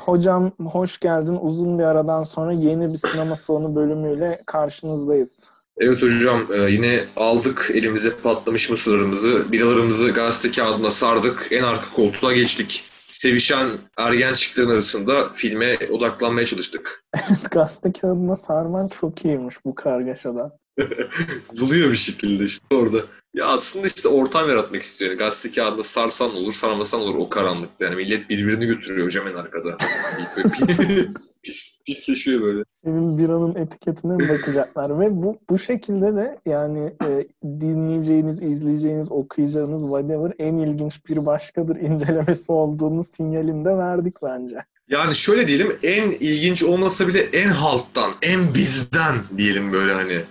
Hocam hoş geldin. Uzun bir aradan sonra yeni bir sinema salonu bölümüyle karşınızdayız. Evet hocam e, yine aldık elimize patlamış mısırlarımızı, biralarımızı gazete kağıdına sardık, en arka koltuğa geçtik. Sevişen ergen çiftlerin arasında filme odaklanmaya çalıştık. Evet gazete kağıdına sarman çok iyiymiş bu kargaşada. Buluyor bir şekilde işte orada. Ya aslında işte ortam yaratmak istiyor. Yani gazete kağıdında sarsan olur, sarmasan olur o karanlıkta. Yani millet birbirini götürüyor hocam en arkada. Pis, pisleşiyor böyle. Senin biranın etiketine mi bakacaklar? Ve bu bu şekilde de yani e, dinleyeceğiniz, izleyeceğiniz, okuyacağınız whatever en ilginç bir başkadır incelemesi olduğunu sinyalini de verdik bence. Yani şöyle diyelim en ilginç olmasa bile en halktan, en bizden diyelim böyle hani.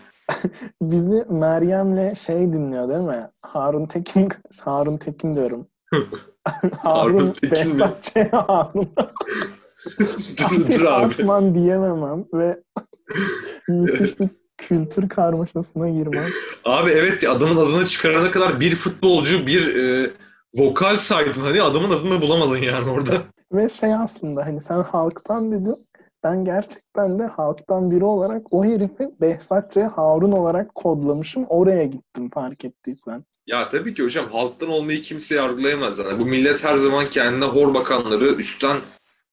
Bizi Meryem'le şey dinliyor değil mi? Harun Tekin, Harun Tekin diyorum. Harun, Tekin mi? Behzat Ç. Harun. dur, dur abi. Hartman diyememem ve müthiş bir kültür karmaşasına girmem. Abi evet adamın adını çıkarana kadar bir futbolcu, bir e, vokal saydın. Hani adamın adını bulamadın yani orada. Ve şey aslında hani sen halktan dedin. Ben gerçekten de halktan biri olarak o herifi Behzat Ç. Harun olarak kodlamışım. Oraya gittim fark ettiysen. Ya tabii ki hocam halktan olmayı kimse yargılayamaz. Yani bu millet her zaman kendine hor bakanları, üstten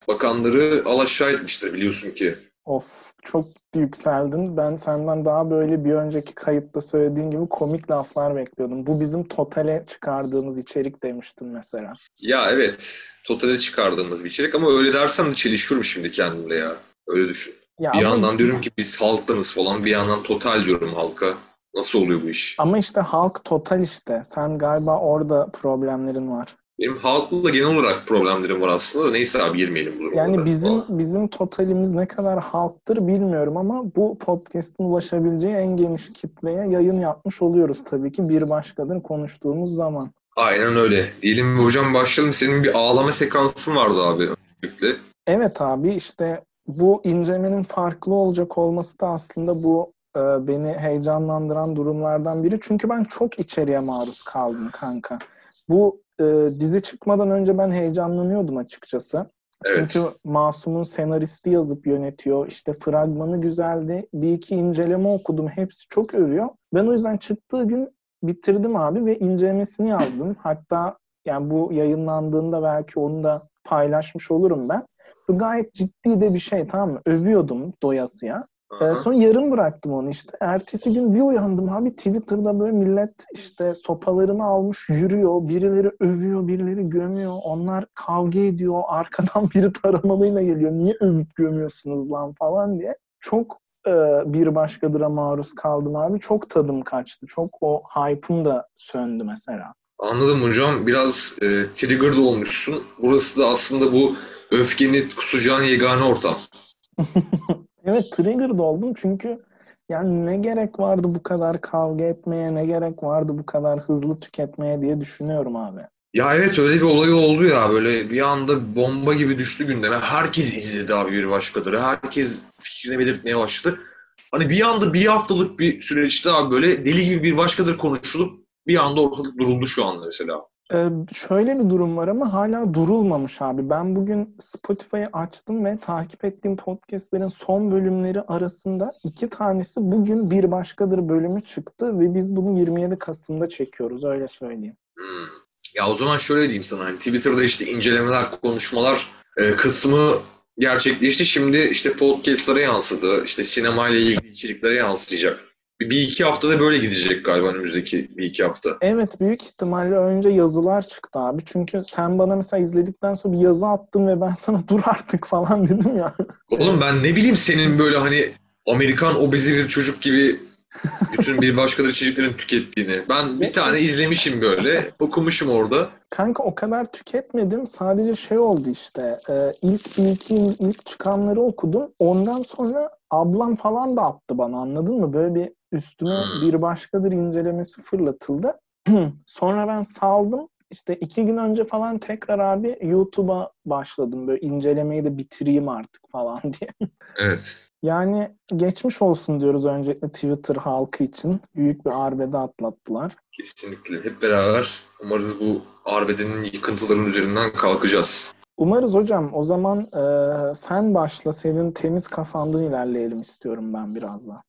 bakanları alaşağı etmiştir biliyorsun ki. Of çok yükseldin. Ben senden daha böyle bir önceki kayıtta söylediğin gibi komik laflar bekliyordum. Bu bizim totale çıkardığımız içerik demiştin mesela. Ya evet, totale çıkardığımız bir içerik ama öyle dersem de çelişiyorum şimdi kendimle ya. Öyle düşün. Ya Bir ama, yandan diyorum ki biz halktanız falan, bir yandan total diyorum halka. Nasıl oluyor bu iş? ama işte halk total işte. Sen galiba orada problemlerin var. Benim halkla genel olarak problemlerim var aslında da neyse abi girmeyelim bu durumlara. Yani bizim falan. bizim totalimiz ne kadar halktır bilmiyorum ama bu podcast'in ulaşabileceği en geniş kitleye yayın yapmış oluyoruz tabii ki bir başkadır konuştuğumuz zaman. Aynen öyle. Diyelim hocam başlayalım. Senin bir ağlama sekansın vardı abi. Evet abi işte bu incelemenin farklı olacak olması da aslında bu e, beni heyecanlandıran durumlardan biri. Çünkü ben çok içeriye maruz kaldım kanka. Bu e, dizi çıkmadan önce ben heyecanlanıyordum açıkçası. Evet. Çünkü Masum'un senaristi yazıp yönetiyor. İşte fragmanı güzeldi. Bir iki inceleme okudum. Hepsi çok övüyor. Ben o yüzden çıktığı gün bitirdim abi ve incelemesini yazdım. Hatta yani bu yayınlandığında belki onu da paylaşmış olurum ben. Bu gayet ciddi de bir şey tamam mı? Övüyordum doyasıya. Aha. sonra yarım bıraktım onu işte. Ertesi gün bir uyandım abi Twitter'da böyle millet işte sopalarını almış yürüyor. Birileri övüyor, birileri gömüyor. Onlar kavga ediyor. Arkadan biri taramalıyla geliyor. Niye övüp gömüyorsunuz lan falan diye. Çok e, bir başkadıra maruz kaldım abi. Çok tadım kaçtı. Çok o hype'ım da söndü mesela. Anladım hocam. Biraz e, triggered olmuşsun. Burası da aslında bu öfkeni kusacağın yegane ortam. Evet triggered oldum çünkü yani ne gerek vardı bu kadar kavga etmeye, ne gerek vardı bu kadar hızlı tüketmeye diye düşünüyorum abi. Ya evet öyle bir olay oldu ya böyle bir anda bomba gibi düştü gündeme. Herkes izledi abi bir başkadır. Herkes fikrini belirtmeye başladı. Hani bir anda bir haftalık bir süreçte abi böyle deli gibi bir başkadır konuşulup bir anda ortalık duruldu şu an mesela. Ee, şöyle bir durum var ama hala durulmamış abi. Ben bugün Spotify'ı açtım ve takip ettiğim podcastlerin son bölümleri arasında iki tanesi bugün bir başkadır bölümü çıktı ve biz bunu 27 Kasım'da çekiyoruz öyle söyleyeyim. Hmm. Ya o zaman şöyle diyeyim sana hani Twitter'da işte incelemeler, konuşmalar e, kısmı gerçekleşti. Şimdi işte podcastlara yansıdı. İşte sinemayla ilgili içeriklere yansıyacak. Bir, iki haftada böyle gidecek galiba önümüzdeki bir iki hafta. Evet büyük ihtimalle önce yazılar çıktı abi. Çünkü sen bana mesela izledikten sonra bir yazı attın ve ben sana dur artık falan dedim ya. Oğlum ben ne bileyim senin böyle hani Amerikan obezi bir çocuk gibi bütün bir başkadır içeriklerin tükettiğini. Ben bir tane izlemişim böyle, okumuşum orada. Kanka o kadar tüketmedim. Sadece şey oldu işte. E, ilk bir iki ilk çıkanları okudum. Ondan sonra ablam falan da attı bana anladın mı? Böyle bir üstüme Hmm. bir başkadır incelemesi fırlatıldı. sonra ben saldım. İşte iki gün önce falan tekrar abi YouTube'a başladım. Böyle incelemeyi de bitireyim artık falan diye. Evet. Yani geçmiş olsun diyoruz öncelikle Twitter halkı için. Büyük bir arbede atlattılar. Kesinlikle. Hep beraber umarız bu arbedenin yıkıntıların üzerinden kalkacağız. Umarız hocam. O zaman e, sen başla. Senin temiz kafandan ilerleyelim istiyorum ben biraz da.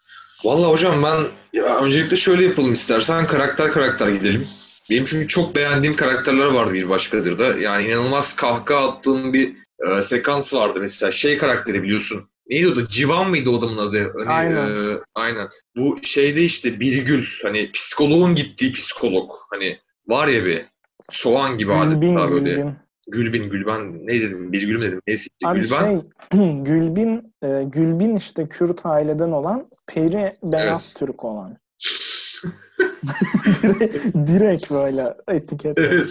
Vallahi hocam ben ya öncelikle şöyle yapalım istersen karakter karakter gidelim. Benim çünkü çok beğendiğim karakterler vardı bir başkadır da. Yani inanılmaz kahkaha attığım bir e, sekans vardı mesela. Şey karakteri biliyorsun. Neydi o da? Civan mıydı o adamın adı? Hani, Aynen. e, aynen. Bu şeyde işte Birgül. Hani psikoloğun gittiği psikolog. Hani var ya bir soğan gibi Gülbin, adeta böyle. Gülbin. Gülbin, Gülben ne dedim? Birgül mü dedim? Neyse işte Abi Gülben. şey, Gülbin, e, Gülbin işte Kürt aileden olan, Peri beyaz Evet. Türk olan. direkt, direkt böyle etiket. Evet.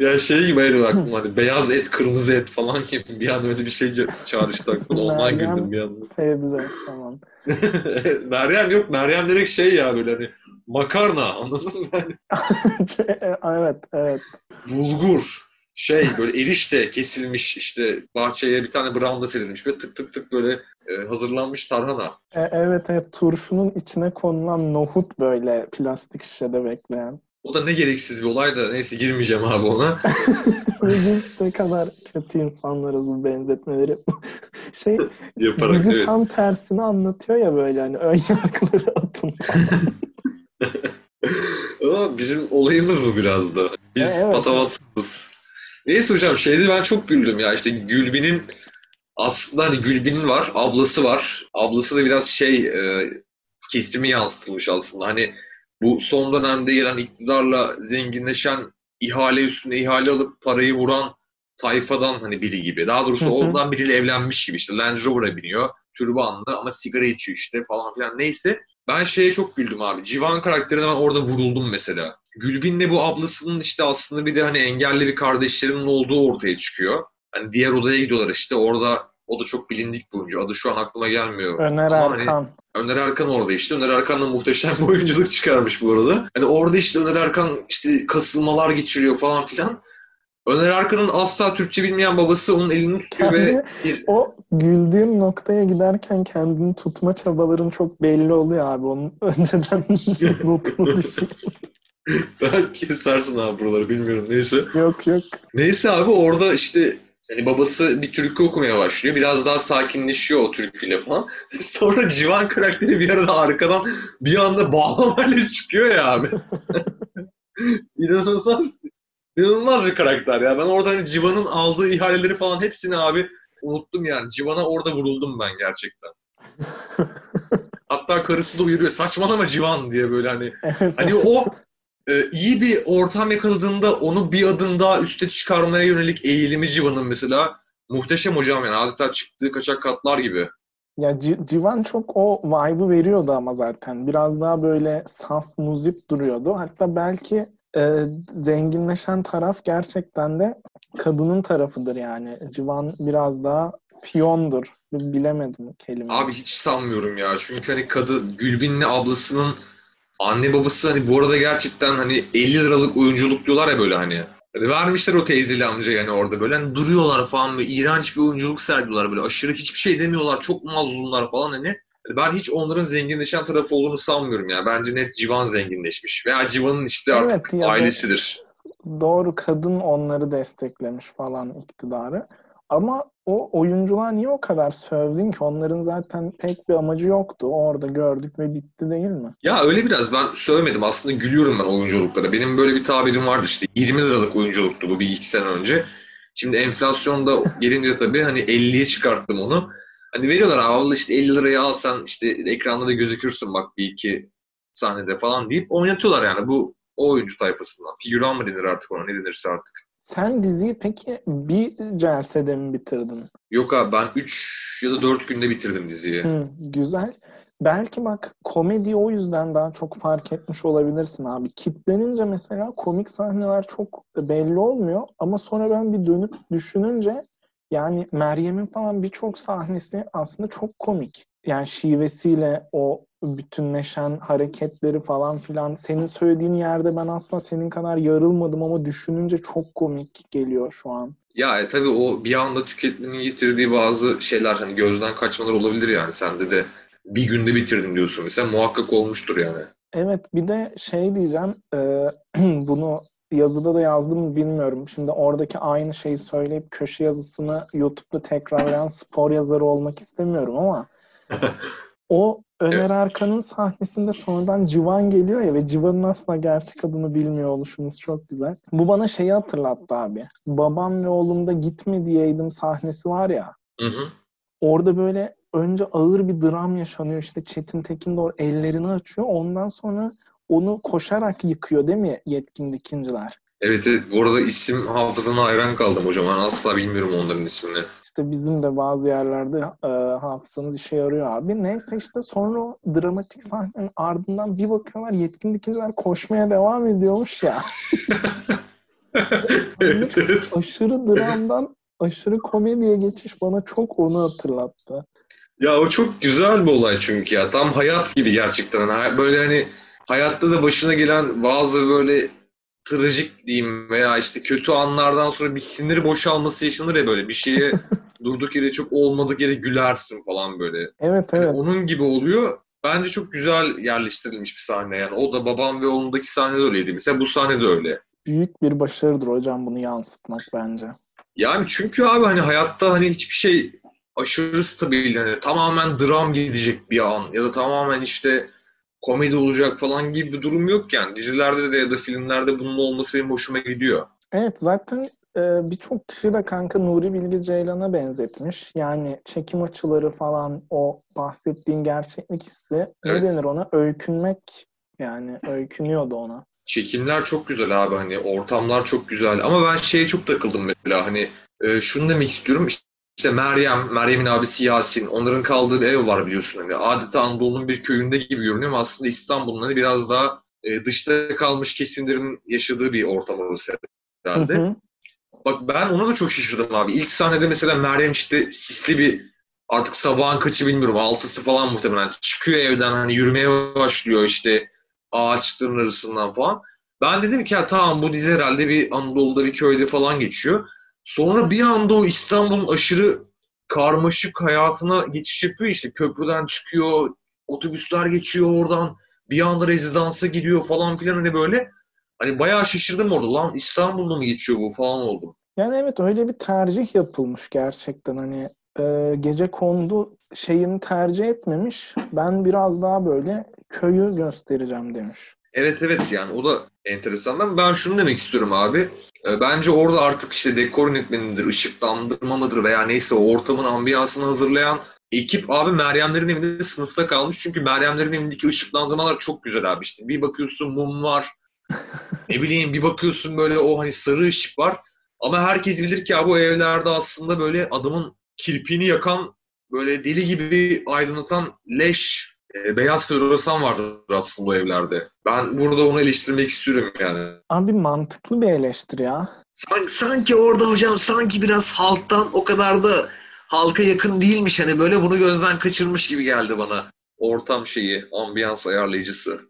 Ya şey gibi benim aklıma hani beyaz et, kırmızı et falan gibi bir an öyle bir şey ça- çağrıştı aklıma. Ondan güldüm bir anda. Sebze falan. Meryem yok. Meryem direkt şey ya böyle hani makarna anladın mı? Hani evet, evet. bulgur şey böyle erişte kesilmiş işte bahçeye bir tane branda serilmiş böyle tık tık tık böyle e, hazırlanmış tarhana. E, evet, evet. Turşunun içine konulan nohut böyle plastik şişede bekleyen. O da ne gereksiz bir olay da neyse girmeyeceğim abi ona. Biz ne kadar kötü insanlarız bu benzetmeleri. şey, Yaparak bizi evet. tam tersini anlatıyor ya böyle hani ön yargıları atın falan. Ama bizim olayımız bu biraz da. Biz E, evet, patavatsız. Neyse hocam şeyde ben çok güldüm ya işte Gülbin'in aslında hani Gülbin'in var, ablası var. Ablası da biraz şey e, kesimi yansıtılmış aslında. Hani bu son dönemde gelen iktidarla zenginleşen ihale üstüne ihale alıp parayı vuran tayfadan hani biri gibi. Daha doğrusu Hı hı. ondan biriyle evlenmiş gibi işte Land Rover'a biniyor. Türbanlı ama sigara içiyor işte falan filan. Neyse ben şeye çok güldüm abi. Civan karakterine ben orada vuruldum mesela. Gülbin'le bu ablasının işte aslında bir de hani engelli bir kardeşlerinin olduğu ortaya çıkıyor. Hani diğer odaya gidiyorlar işte orada o da çok bilindik bir oyuncu. Adı şu an aklıma gelmiyor. Öner Ama hani- Erkan. Öner Erkan orada işte. Öner Erkan da muhteşem bir oyunculuk çıkarmış bu arada. Hani orada işte Öner Erkan işte kasılmalar geçiriyor falan filan. Öner Erkan'ın asla Türkçe bilmeyen babası onun elini tutuyor ve bir, O güldüğün noktaya giderken kendini tutma çabaların çok belli oluyor abi. Onun önceden notunu belki kesersin abi buraları bilmiyorum neyse. Yok yok. Neyse abi orada işte hani babası bir türkü okumaya başlıyor. Biraz daha sakinleşiyor o türküyle falan. Sonra Civan karakteri bir arada arkadan bir anda bağlamayla çıkıyor ya abi. İnanılmaz. İnanılmaz bir karakter ya. Ben orada hani Civan'ın aldığı ihaleleri falan hepsini abi unuttum yani. Civan'a orada vuruldum ben gerçekten. Hatta karısı da uyarıyor. Saçmalama Civan diye böyle hani. Hani o e, iyi bir ortam yakaladığında onu bir adım daha üste çıkarmaya yönelik eğilimi Civan'ın mesela muhteşem hocam yani adeta çıktığı kaçak katlar gibi. Ya C- Civan çok o vibe'ı veriyordu ama zaten. Biraz daha böyle saf muzip duruyordu. Hatta belki e, zenginleşen taraf gerçekten de kadının tarafıdır yani. Civan biraz daha piyondur. Bilemedim kelimeyi. Abi hiç sanmıyorum ya. Çünkü hani kadın Gülbin'le ablasının anne babası hani bu arada gerçekten hani 50 liralık oyunculuk diyorlar ya böyle hani. Hani vermişler o teyzeli amca yani orada böyle hani duruyorlar falan ve iğrenç bir oyunculuk sergiliyorlar böyle aşırı hiçbir şey demiyorlar çok mazlumlar falan hani. Ben hiç onların zenginleşen tarafı olduğunu sanmıyorum ya. Bence net Civan zenginleşmiş. Veya Civan'ın işte Evet, artık da- ailesidir. Doğru kadın onları desteklemiş falan iktidarı. Ama o oyuncular niye o kadar sövdün ki? Onların zaten pek bir amacı yoktu. Orada gördük ve bitti değil mi? Ya öyle biraz ben sövmedim. Aslında gülüyorum ben oyunculuklara. Benim böyle bir tabirim vardı işte. 20 liralık oyunculuktu bu bir iki sene önce. Şimdi enflasyonda gelince tabii hani 50'ye çıkarttım onu. Hani veriyorlar abi işte 50 lirayı al sen işte ekranda da gözükürsün bak bir iki sahnede falan deyip oynatıyorlar yani bu o oyuncu tayfasından. Figüran mı denir artık ona ne denirse artık. Sen diziyi peki bir celsede mi bitirdin? Yok abi ben 3 ya da 4 günde bitirdim diziyi. Hı, güzel. Belki bak komedi o yüzden daha çok fark etmiş olabilirsin abi. Kitlenince mesela komik sahneler çok belli olmuyor ama sonra ben bir dönüp düşününce yani Meryem'in falan birçok sahnesi aslında çok komik. Yani şivesiyle o bütünleşen hareketleri falan filan. Senin söylediğin yerde ben aslında senin kadar yarılmadım ama düşününce çok komik geliyor şu an. Ya e, tabii o bir anda tüketmenin getirdiği bazı şeyler hani gözden kaçmalar olabilir yani. Sende de bir günde bitirdim diyorsun mesela muhakkak olmuştur yani. Evet bir de şey diyeceğim e, bunu yazıda da yazdım bilmiyorum. Şimdi oradaki aynı şeyi söyleyip köşe yazısını YouTube'da tekrarlayan spor yazarı olmak istemiyorum ama o Öner Evet. Erkan'ın sahnesinde sonradan Civan geliyor ya ve Civan'ın aslında gerçek adını bilmiyor oluşumuz çok güzel. Bu bana şeyi hatırlattı abi. Babam ve oğlumda gitme diyeydim sahnesi var ya. Hı hı. Orada böyle önce ağır bir dram yaşanıyor. İşte Çetin Tekin de ellerini açıyor. Ondan sonra onu koşarak yıkıyor değil mi yetkin dikinciler? Evet evet. Bu arada isim hafızana hayran kaldım hocam. Ben asla bilmiyorum onların ismini. İşte bizim de bazı yerlerde e, hafızamız işe yarıyor abi. Neyse işte sonra o dramatik sahnenin ardından bir bakıyorlar yetkin dikinciler koşmaya devam ediyormuş ya. evet evet. aşırı dramdan aşırı komediye geçiş bana çok onu hatırlattı. Ya o çok güzel bir olay çünkü ya. Tam hayat gibi gerçekten. Hani Böyle hani hayatta da başına gelen bazı böyle trajik diyeyim veya işte kötü anlardan sonra bir sinir boşalması yaşanır ya böyle bir şeye durduk yere çok olmadık yere gülersin falan böyle. Evet Hani evet. onun gibi oluyor. Bence çok güzel yerleştirilmiş bir sahne yani. O da babam ve oğlundaki sahne de öyleydi. Mesela bu sahne de öyle. Büyük bir başarıdır hocam bunu yansıtmak bence. Yani çünkü abi hani hayatta hani hiçbir şey aşırı stabil hani tamamen dram gidecek bir an ya da tamamen işte komedi olacak falan gibi bir durum yok yani. Dizilerde de ya da filmlerde bunun olması benim hoşuma gidiyor. Evet zaten e, birçok kişi de kanka Nuri Bilge Ceylan'a benzetmiş. Yani çekim açıları falan o bahsettiğin gerçeklik hissi ne Evet. denir ona? Öykünmek yani öykünüyordu ona. Çekimler çok güzel abi hani ortamlar çok güzel ama ben şeye çok takıldım mesela hani e, şunu demek istiyorum işte Meryem, Meryem'in abisi Yasin onların kaldığı bir ev var biliyorsun hani adeta Anadolu'nun bir köyünde gibi görünüyor ama aslında İstanbul'un hani biraz daha e, dışta kalmış kesimlerin yaşadığı bir ortam orası Hı herhalde. hı. Bak ben ona da çok şaşırdım abi. İlk sahnede mesela Meryem işte sisli bir artık sabahın kaçı bilmiyorum altısı falan muhtemelen çıkıyor evden hani yürümeye başlıyor işte ağaçların arasından falan. Ben dedim ki ya tamam bu dizi herhalde bir Anadolu'da bir köyde falan geçiyor. Sonra bir anda o İstanbul'un aşırı karmaşık hayatına geçiş yapıyor işte köprüden çıkıyor, otobüsler geçiyor oradan bir anda rezidansa gidiyor falan filan hani böyle. Hani bayağı şaşırdım orada. Lan İstanbul'da mı geçiyor bu falan oldum. Yani evet öyle bir tercih yapılmış gerçekten hani e, gece kondu şeyini tercih etmemiş. Ben biraz daha böyle köyü göstereceğim demiş. Evet evet yani o da enteresan ama ben şunu demek istiyorum abi. E, Bence orada artık işte dekor yönetmenidir, ışıklandırma mıdır veya neyse o ortamın ambiyansını hazırlayan ekip abi Meryemlerin evinde sınıfta kalmış. Çünkü Meryemlerin evindeki ışıklandırmalar çok güzel abi işte. Bir bakıyorsun mum var. ne bileyim bir bakıyorsun böyle o hani sarı ışık var. Ama herkes bilir ki abi bu evlerde aslında böyle adamın kirpiğini yakan böyle deli gibi aydınlatan leş e, beyaz floresan vardır aslında o evlerde. Ben burada onu eleştirmek istiyorum yani. Abi mantıklı bir eleştiri ya. Sanki, sanki orada hocam sanki biraz halktan o kadar da halka yakın değilmiş. Hani böyle bunu gözden kaçırmış gibi geldi bana. Ortam şeyi, ambiyans ayarlayıcısı.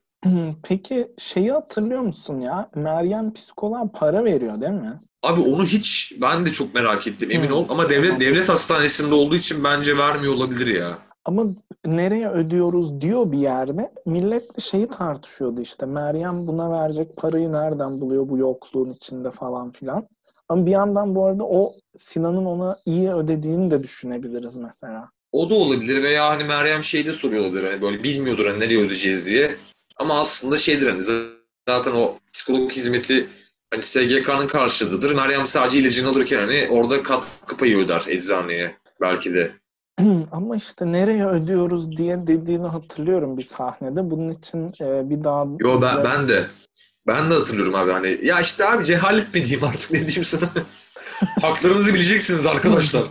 Peki şeyi hatırlıyor musun ya? Meryem psikoloğa para veriyor değil mi? Abi onu hiç ben de çok merak ettim emin Hmm. ol. Ama devlet devlet hastanesinde olduğu için bence vermiyor olabilir ya. Ama nereye ödüyoruz diyor bir yerde. Millet şeyi tartışıyordu işte. Meryem buna verecek parayı nereden buluyor bu yokluğun içinde falan filan. Ama bir yandan bu arada o Sinan'ın ona iyi ödediğini de düşünebiliriz mesela. O da olabilir veya hani Meryem şey de soruyor olabilir hani böyle bilmiyordur hani nereye ödeyeceğiz diye. Ama aslında şeydir hani zaten o psikolog hizmeti hani SGK'nın karşılığıdır. Meryem sadece ilacını alırken hani orada katkı payı öder eczaneye belki de. Ama işte nereye ödüyoruz diye dediğini hatırlıyorum bir sahnede. Bunun için e, bir daha Yo ben, ben de ben de hatırlıyorum abi hani ya işte abi cehalet mi diyeyim artık ne diyeyim sana. Haklarınızı bileceksiniz arkadaşlar.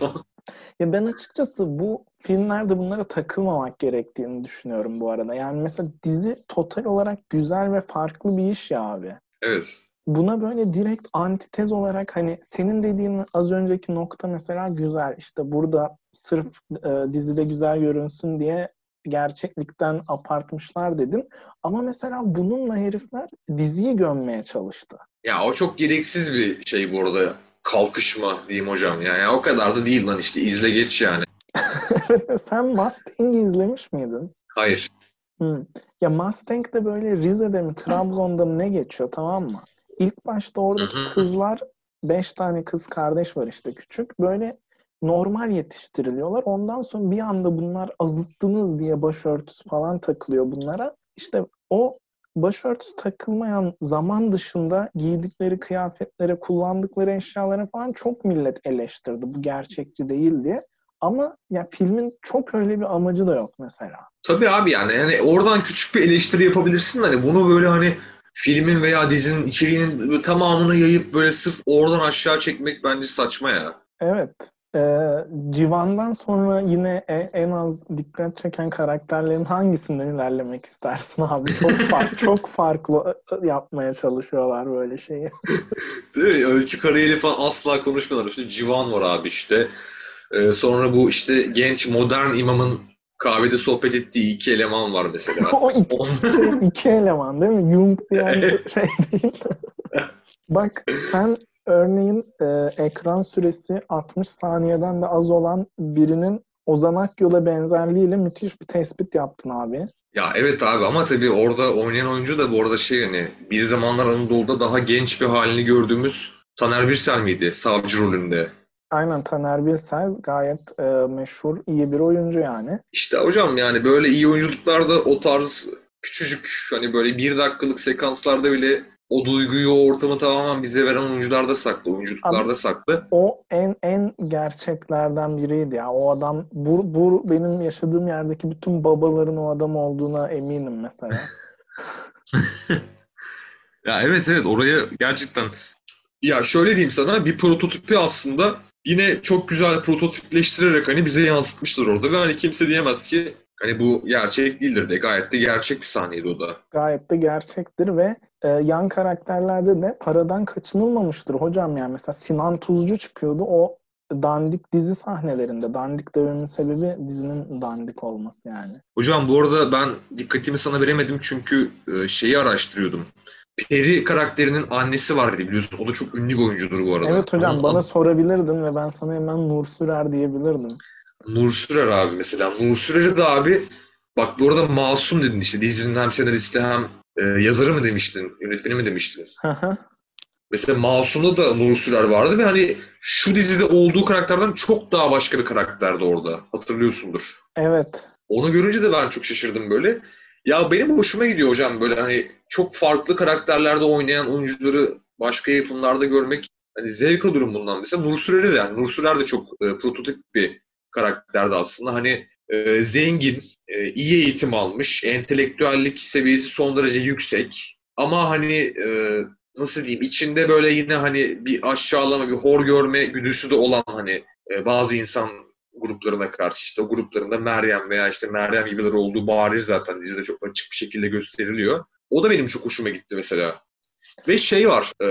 Ya ben açıkçası bu filmlerde bunlara takılmamak gerektiğini düşünüyorum bu arada. Yani mesela dizi total olarak güzel ve farklı bir iş ya abi. evet. Buna böyle direkt antitez olarak hani senin dediğin az önceki nokta mesela güzel. İşte burada sırf e, dizide güzel görünsün diye gerçeklikten apartmışlar dedin. Ama mesela bununla herifler diziyi gömmeye çalıştı. Ya o çok gereksiz bir şey bu arada. Kalkışma diyeyim hocam. Yani o kadar da değil lan işte izle geç yani. Sen Mustang'i izlemiş miydin? Hayır. Hı. Ya Mustang de böyle Rize'de mi Trabzon'da mı ne geçiyor tamam mı? İlk başta oradaki kızlar beş tane kız kardeş var işte küçük. Böyle normal yetiştiriliyorlar. Ondan sonra bir anda bunlar azıttınız diye başörtüsü falan takılıyor bunlara. İşte o başörtüsü takılmayan zaman dışında giydikleri kıyafetlere, kullandıkları eşyalara falan çok millet eleştirdi. Bu gerçekçi değil diye. Ama ya filmin çok öyle bir amacı da yok mesela. Tabii abi yani hani oradan küçük bir eleştiri yapabilirsin hani bunu böyle hani filmin veya dizinin içeriğinin tamamını yayıp böyle sırf oradan aşağı çekmek bence saçma ya. Evet. Ee, Civan'dan sonra yine e- en az dikkat çeken karakterlerin hangisinden ilerlemek istersin abi? Çok farklı, çok farklı e, yapmaya çalışıyorlar böyle şeyi. Değil mi? Öykü Karayeli falan asla konuşmuyorlar. İşte Civan var abi işte. Ee, sonra bu işte genç modern imamın kahvede sohbet ettiği iki eleman var mesela. o iki, şey, iki eleman değil mi? Jung diyen şey değil. Bak sen örneğin e, ekran süresi 60 saniyeden de az olan birinin Ozan Akyol'a benzerliğiyle müthiş bir tespit yaptın abi. Ya evet abi ama tabii orada oynayan oyuncu da bu arada şey hani bir zamanlar Anadolu'da daha genç bir halini gördüğümüz Taner Birsel miydi savcı rolünde? Aynen Taner Birsel gayet e, meşhur, iyi bir oyuncu yani. İşte hocam yani böyle iyi oyunculuklarda o tarz küçücük hani böyle bir dakikalık sekanslarda bile o duyguyu, o ortamı tamamen bize veren oyuncularda saklı, oyunculuklarda Abi- saklı. O en en gerçeklerden biriydi ya. O adam bu, bu benim yaşadığım yerdeki bütün babaların o adam olduğuna eminim mesela. Ya evet evet oraya gerçekten ya şöyle diyeyim sana bir prototipi aslında yine çok güzel prototipleştirerek hani bize yansıtmışlar orada ve hani kimse diyemez ki hani bu gerçek değildir de gayet de gerçek bir sahneydi o da. Gayet de gerçektir ve e, yan karakterlerde de paradan kaçınılmamıştır hocam yani. Mesela Sinan Tuzcu çıkıyordu o dandik dizi sahnelerinde. Dandik dememin sebebi dizinin dandik olması yani. Hocam bu arada ben dikkatimi sana veremedim çünkü e, şeyi araştırıyordum. Peri karakterinin annesi var dedi biliyorsun. O da çok ünlü bir oyuncudur bu arada. Evet hocam Onun bana sorabilirdin ve ben sana hemen Nur Sürer diyebilirdim. Nur Sürer abi mesela. Nur Sürer'i de abi bak bu arada masum dedin işte dizinin hem senaristi hem e, yazarı mı demiştin, yönetmeni mi demiştin? Hı hı. Mesela Masum'da da Nur Sürer vardı ve hani şu dizide olduğu karakterden çok daha başka bir karakterdi orada. Hatırlıyorsundur. evet. Onu görünce de ben çok şaşırdım böyle. Ya benim hoşuma gidiyor hocam böyle hani çok farklı karakterlerde oynayan oyuncuları başka yapımlarda görmek hani zevk alıyorum bundan. Mesela Nur Sürer'i de yani Nur Sürer de çok e, prototip bir karakterdi aslında. Hani e, zengin, e, iyi eğitim almış, entelektüellik seviyesi son derece yüksek. Ama hani e, nasıl diyeyim içinde böyle yine hani bir aşağılama, bir hor görme güdüsü de olan hani e, bazı insan gruplarına karşı işte o gruplarında Meryem veya işte Meryem gibiler olduğu bariz zaten dizide çok açık bir şekilde gösteriliyor. O da benim çok hoşuma gitti mesela. Ve şey var, e,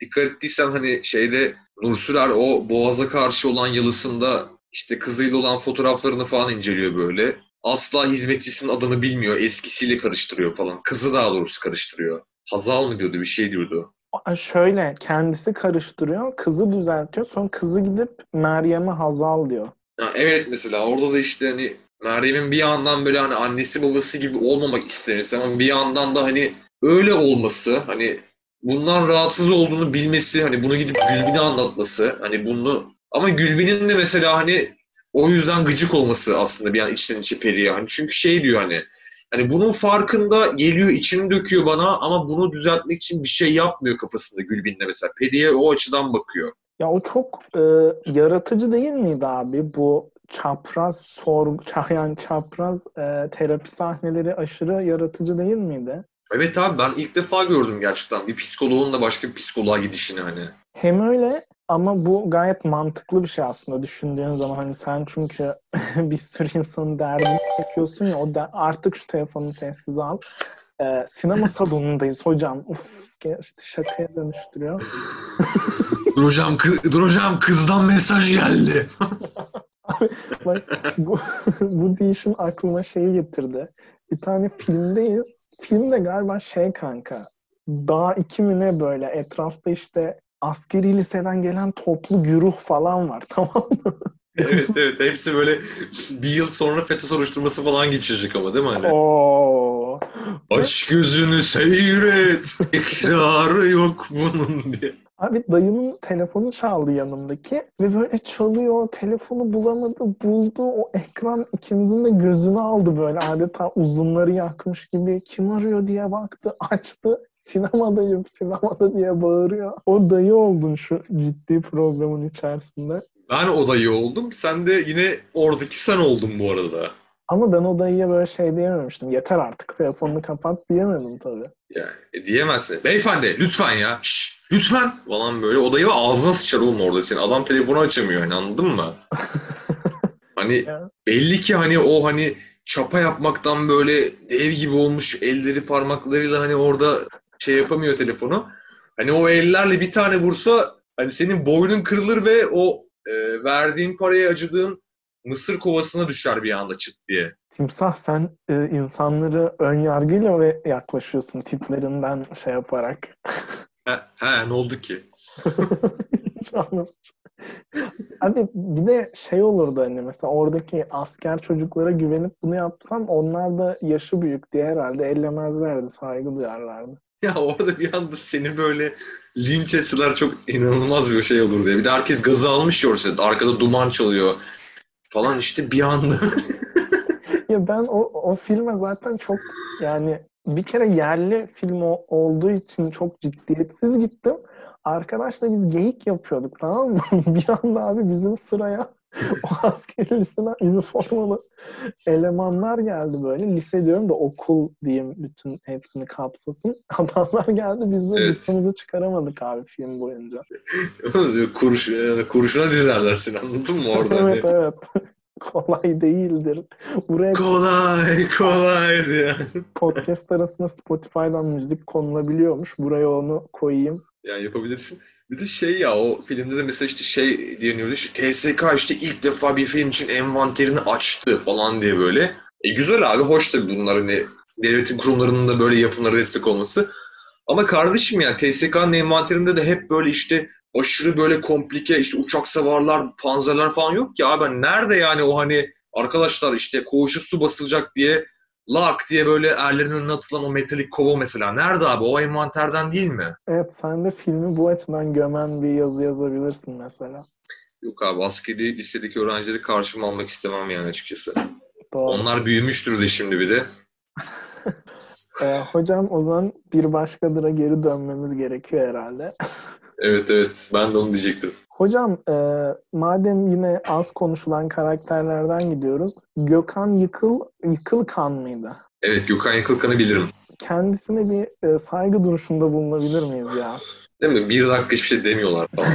dikkat ettiysen hani şeyde Nur Sürer o Boğaz'a karşı olan yalısında işte kızıyla olan fotoğraflarını falan inceliyor böyle. Asla hizmetçisinin adını bilmiyor, eskisiyle karıştırıyor falan. Kızı daha doğrusu karıştırıyor. Hazal mı diyordu, bir şey diyordu. Şöyle kendisi karıştırıyor, kızı düzeltiyor. Sonra kızı gidip Meryem'e Hazal diyor. Ya evet mesela orada da işte hani Meryem'in bir yandan böyle hani annesi babası gibi olmamak istemesi ama bir yandan da hani öyle olması hani bundan rahatsız olduğunu bilmesi hani bunu gidip Gülbin'e anlatması hani bunu ama Gülbin'in de mesela hani o yüzden gıcık olması aslında bir an içten içe Peri'ye hani çünkü şey diyor hani hani bunun farkında geliyor içini döküyor bana ama bunu düzeltmek için bir şey yapmıyor kafasında Gülbin'le mesela Peri'ye o açıdan bakıyor. Ya o çok e, yaratıcı değil miydi abi? Bu çapraz sorgu, yani çapraz e, terapi sahneleri aşırı yaratıcı değil miydi? Evet abi ben ilk defa gördüm gerçekten bir psikoloğun da başka bir psikoloğa gidişini hani. Hem öyle ama bu gayet mantıklı bir şey aslında düşündüğün zaman hani sen çünkü bir sürü insanın derdini çekiyorsun ya o da artık şu telefonu sessize al. Ee, sinema salonundayız hocam. Uf işte şakaya dönüştürüyor. Dur hocam, kı- dur hocam kızdan mesaj geldi. Bak bu, bu değişim aklıma şeyi getirdi. Bir tane filmdeyiz. Filmde galiba şey kanka. Dağ iki mi ne böyle etrafta işte askeri liseden gelen toplu güruh falan var tamam mı? evet evet hepsi böyle bir yıl sonra FETÖ soruşturması falan geçirecek ama değil mi hani? Oo. Aç gözünü seyret. Tekrarı yok bunun diye. Abi dayımın telefonu çaldı yanımdaki ve böyle çalıyor. Telefonu bulamadı, buldu. O ekran ikimizin de gözünü aldı böyle adeta uzunları yakmış gibi. Kim arıyor diye baktı, açtı. Sinemadayım, sinemada diye bağırıyor. O dayı oldun şu ciddi programın içerisinde. Ben odayı oldum. Sen de yine oradaki sen oldun bu arada. Ama ben o dayıya böyle şey diyememiştim. Yeter artık telefonunu kapat diyemedim tabii. Yani e, diyemezsin. Beyefendi lütfen ya. Şşş, lütfen. Falan böyle odayı ve ağzına sıçar oğlum orada senin. Adam telefonu açamıyor hani anladın mı? hani belli ki hani o hani çapa yapmaktan böyle dev gibi olmuş elleri parmaklarıyla hani orada şey yapamıyor telefonu. Hani o ellerle bir tane vursa hani senin boynun kırılır ve o e, verdiğin paraya acıdığın mısır kovasına düşer bir anda çıt diye. Timsah sen e, insanları ön yargıyla ve yaklaşıyorsun tiplerinden şey yaparak. He, he ne oldu ki? Hiç anlamadım. Abi bir de şey olurdu hani mesela oradaki asker çocuklara güvenip bunu yapsam onlar da yaşı büyük diye herhalde ellemezlerdi, saygı duyarlardı. Ya orada bir anda seni böyle linç etseler çok inanılmaz bir şey olur diye. Bir de herkes gazı almış ya orada. Arkada duman çalıyor falan işte bir anda. Ya ben o, o filme zaten çok yani bir kere yerli film olduğu için çok ciddiyetsiz gittim. Arkadaşla biz geyik yapıyorduk tamam mı? Bir anda abi bizim sıraya o asker lisesinden üniformalı elemanlar geldi böyle. Lise diyorum da okul diyeyim bütün hepsini kapsasın. Adamlar geldi biz böyle Evet. bütünümüzü çıkaramadık abi film boyunca. Kuruş, yani kurşuna dizerler seni anladın mı orada? evet Hani, evet. Kolay değildir. Buraya kolay kolay diye. podcast arasında Spotify'dan müzik konulabiliyormuş. Buraya onu koyayım. Yani yapabilirsin. Bir de şey ya o filmde de mesela işte şey deniyordu. Işte TSK işte ilk defa bir film için envanterini açtı falan diye böyle. E güzel abi hoş tabii bunlar hani devletin kurumlarının da böyle yapımlara destek olması. Ama kardeşim yani TSK'nın envanterinde de hep böyle işte aşırı böyle komplike işte uçak savarlar, panzerler falan yok ki abi. Nerede yani o hani arkadaşlar işte koğuşa su basılacak diye lak diye böyle erlerin önüne atılan o metalik kova mesela. Nerede abi? O envanterden değil mi? Evet sen de filmi bu açıdan gömen bir yazı yazabilirsin mesela. Yok abi askeri lisedeki öğrencileri karşıma almak istemem yani açıkçası. Doğru. Onlar büyümüştür de şimdi bir de. Ee, hocam o zaman bir başkadıra geri dönmemiz gerekiyor herhalde. Evet evet ben de onu diyecektim. Hocam e, madem yine az konuşulan karakterlerden gidiyoruz. Gökhan Yıkıl, Yıkılkan mıydı? Evet Gökhan Yakılkan'ı bilirim. Kendisine bir e, saygı duruşunda bulunabilir miyiz ya? Değil mi? Bir dakika hiçbir şey demiyorlar falan.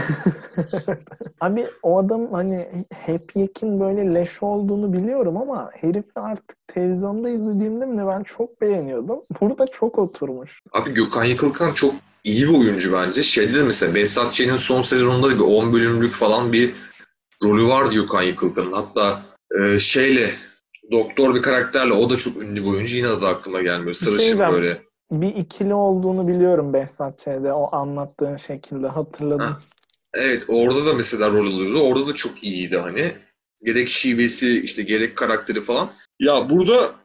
Abi o adam hani hep yekin böyle leş olduğunu biliyorum ama herifi artık televizyonda izlediğimde mi ben çok beğeniyordum. Burada çok oturmuş. Abi Gökhan Yakılkan çok iyi bir oyuncu bence. Şeyde de mesela Behzat Ç'nin son sezonunda da bir 10 bölümlük falan bir rolü vardı Gökhan Yakılkan'ın. Hatta e, şeyle doktor bir karakterle o da çok ünlü bir oyuncu. Yine adı aklıma gelmiyor. şey Sarışın diyeceğim. böyle. Bir ikili olduğunu biliyorum Behzat Ç'de o anlattığın şekilde hatırladım. Ha. Evet orada da mesela rol alıyordu. Orada da çok iyiydi hani. Gerek şivesi işte gerek karakteri falan. Ya burada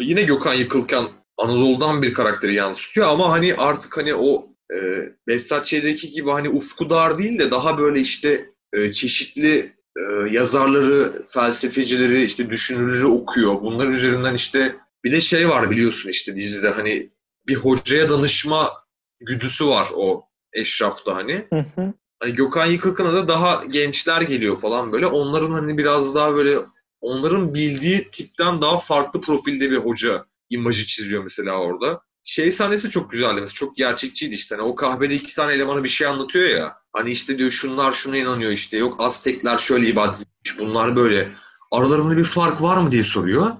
yine Gökhan Yıkılkan Anadolu'dan bir karakteri yansıtıyor ama hani artık hani o e, Behzat Ç'deki gibi hani ufku dar değil de daha böyle işte e, çeşitli e, yazarları, felsefecileri, işte düşünürleri okuyor. Bunların üzerinden işte bir de şey var biliyorsun işte dizide hani bir hocaya danışma güdüsü var o eşrafta hani. Hı hı. Hani Gökhan Yıkılkan'a da daha gençler geliyor falan böyle. Onların hani biraz daha böyle onların bildiği tipten daha farklı profilde bir hoca imajı çiziyor mesela orada. Şey sahnesi çok güzeldi mesela. Çok gerçekçiydi işte. Hani o kahvede iki tane elemanı bir şey anlatıyor ya. Hani işte diyor şunlar şuna inanıyor işte. Yok Aztekler şöyle ibadet etmiş. Bunlar böyle. Aralarında bir fark var mı diye soruyor.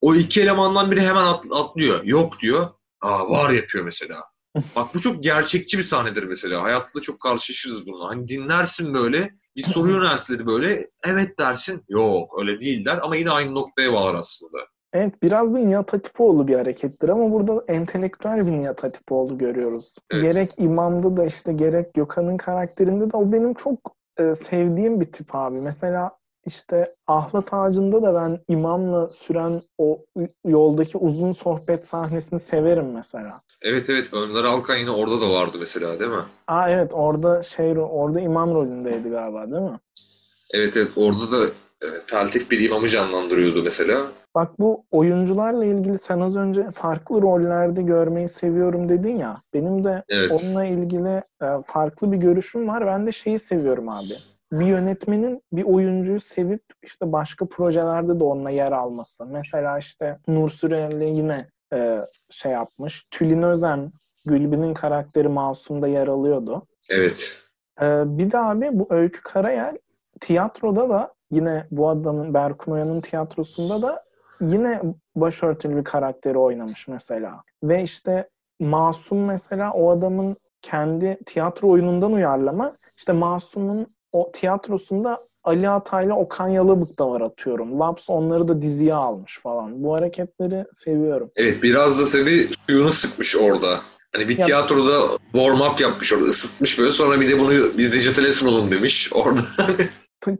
O iki elemandan biri hemen at- atlıyor. Yok diyor. Aa var yapıyor mesela. Bak bu çok gerçekçi bir sahnedir mesela. Hayatta çok karşılaşırız bununla. Hani dinlersin böyle, bir soru yöneltilir böyle. Evet dersin. Yok öyle değil der ama yine aynı noktaya bağlar aslında. Evet biraz da Nihat Hatipoğlu bir harekettir ama burada entelektüel bir Nihat Hatipoğlu görüyoruz. Evet. Gerek İmam'da da işte gerek Gökhan'ın karakterinde de o benim çok e, sevdiğim bir tip abi. Mesela işte Ahlat Ağacı'nda da ben imamla süren o yoldaki uzun sohbet sahnesini severim mesela. Evet evet Önder Alkan yine orada da vardı mesela değil mi? Aa evet orada şey orada imam rolündeydi galiba değil mi? Evet evet orada da e, peltek bir imamı canlandırıyordu mesela. Bak bu oyuncularla ilgili sen az önce farklı rollerde görmeyi seviyorum dedin ya. Benim de Evet. onunla ilgili e, farklı bir görüşüm var. Ben de şeyi seviyorum abi. Bir yönetmenin bir oyuncuyu sevip işte başka projelerde de onunla yer alması. Mesela işte Nur Süreyya yine e, şey yapmış. Tülin Özen, Gülbin'in karakteri Masum'da yer alıyordu. Evet. Ee, bir de abi bu Öykü Karayel tiyatroda da yine bu adamın Berkun Oya'nın tiyatrosunda da yine başörtülü bir karakteri oynamış mesela. Ve işte Masum mesela o adamın kendi tiyatro oyunundan uyarlama. İşte Masum'un o tiyatrosunda Ali Atay'la Okan Yalabık da var atıyorum. Laps onları da diziye almış falan. Bu hareketleri seviyorum. Evet biraz da tabii suyunu sıkmış orada. Hani bir Ya- tiyatroda warm up yapmış orada ısıtmış böyle sonra bir de bunu biz dijitale sunalım demiş orada.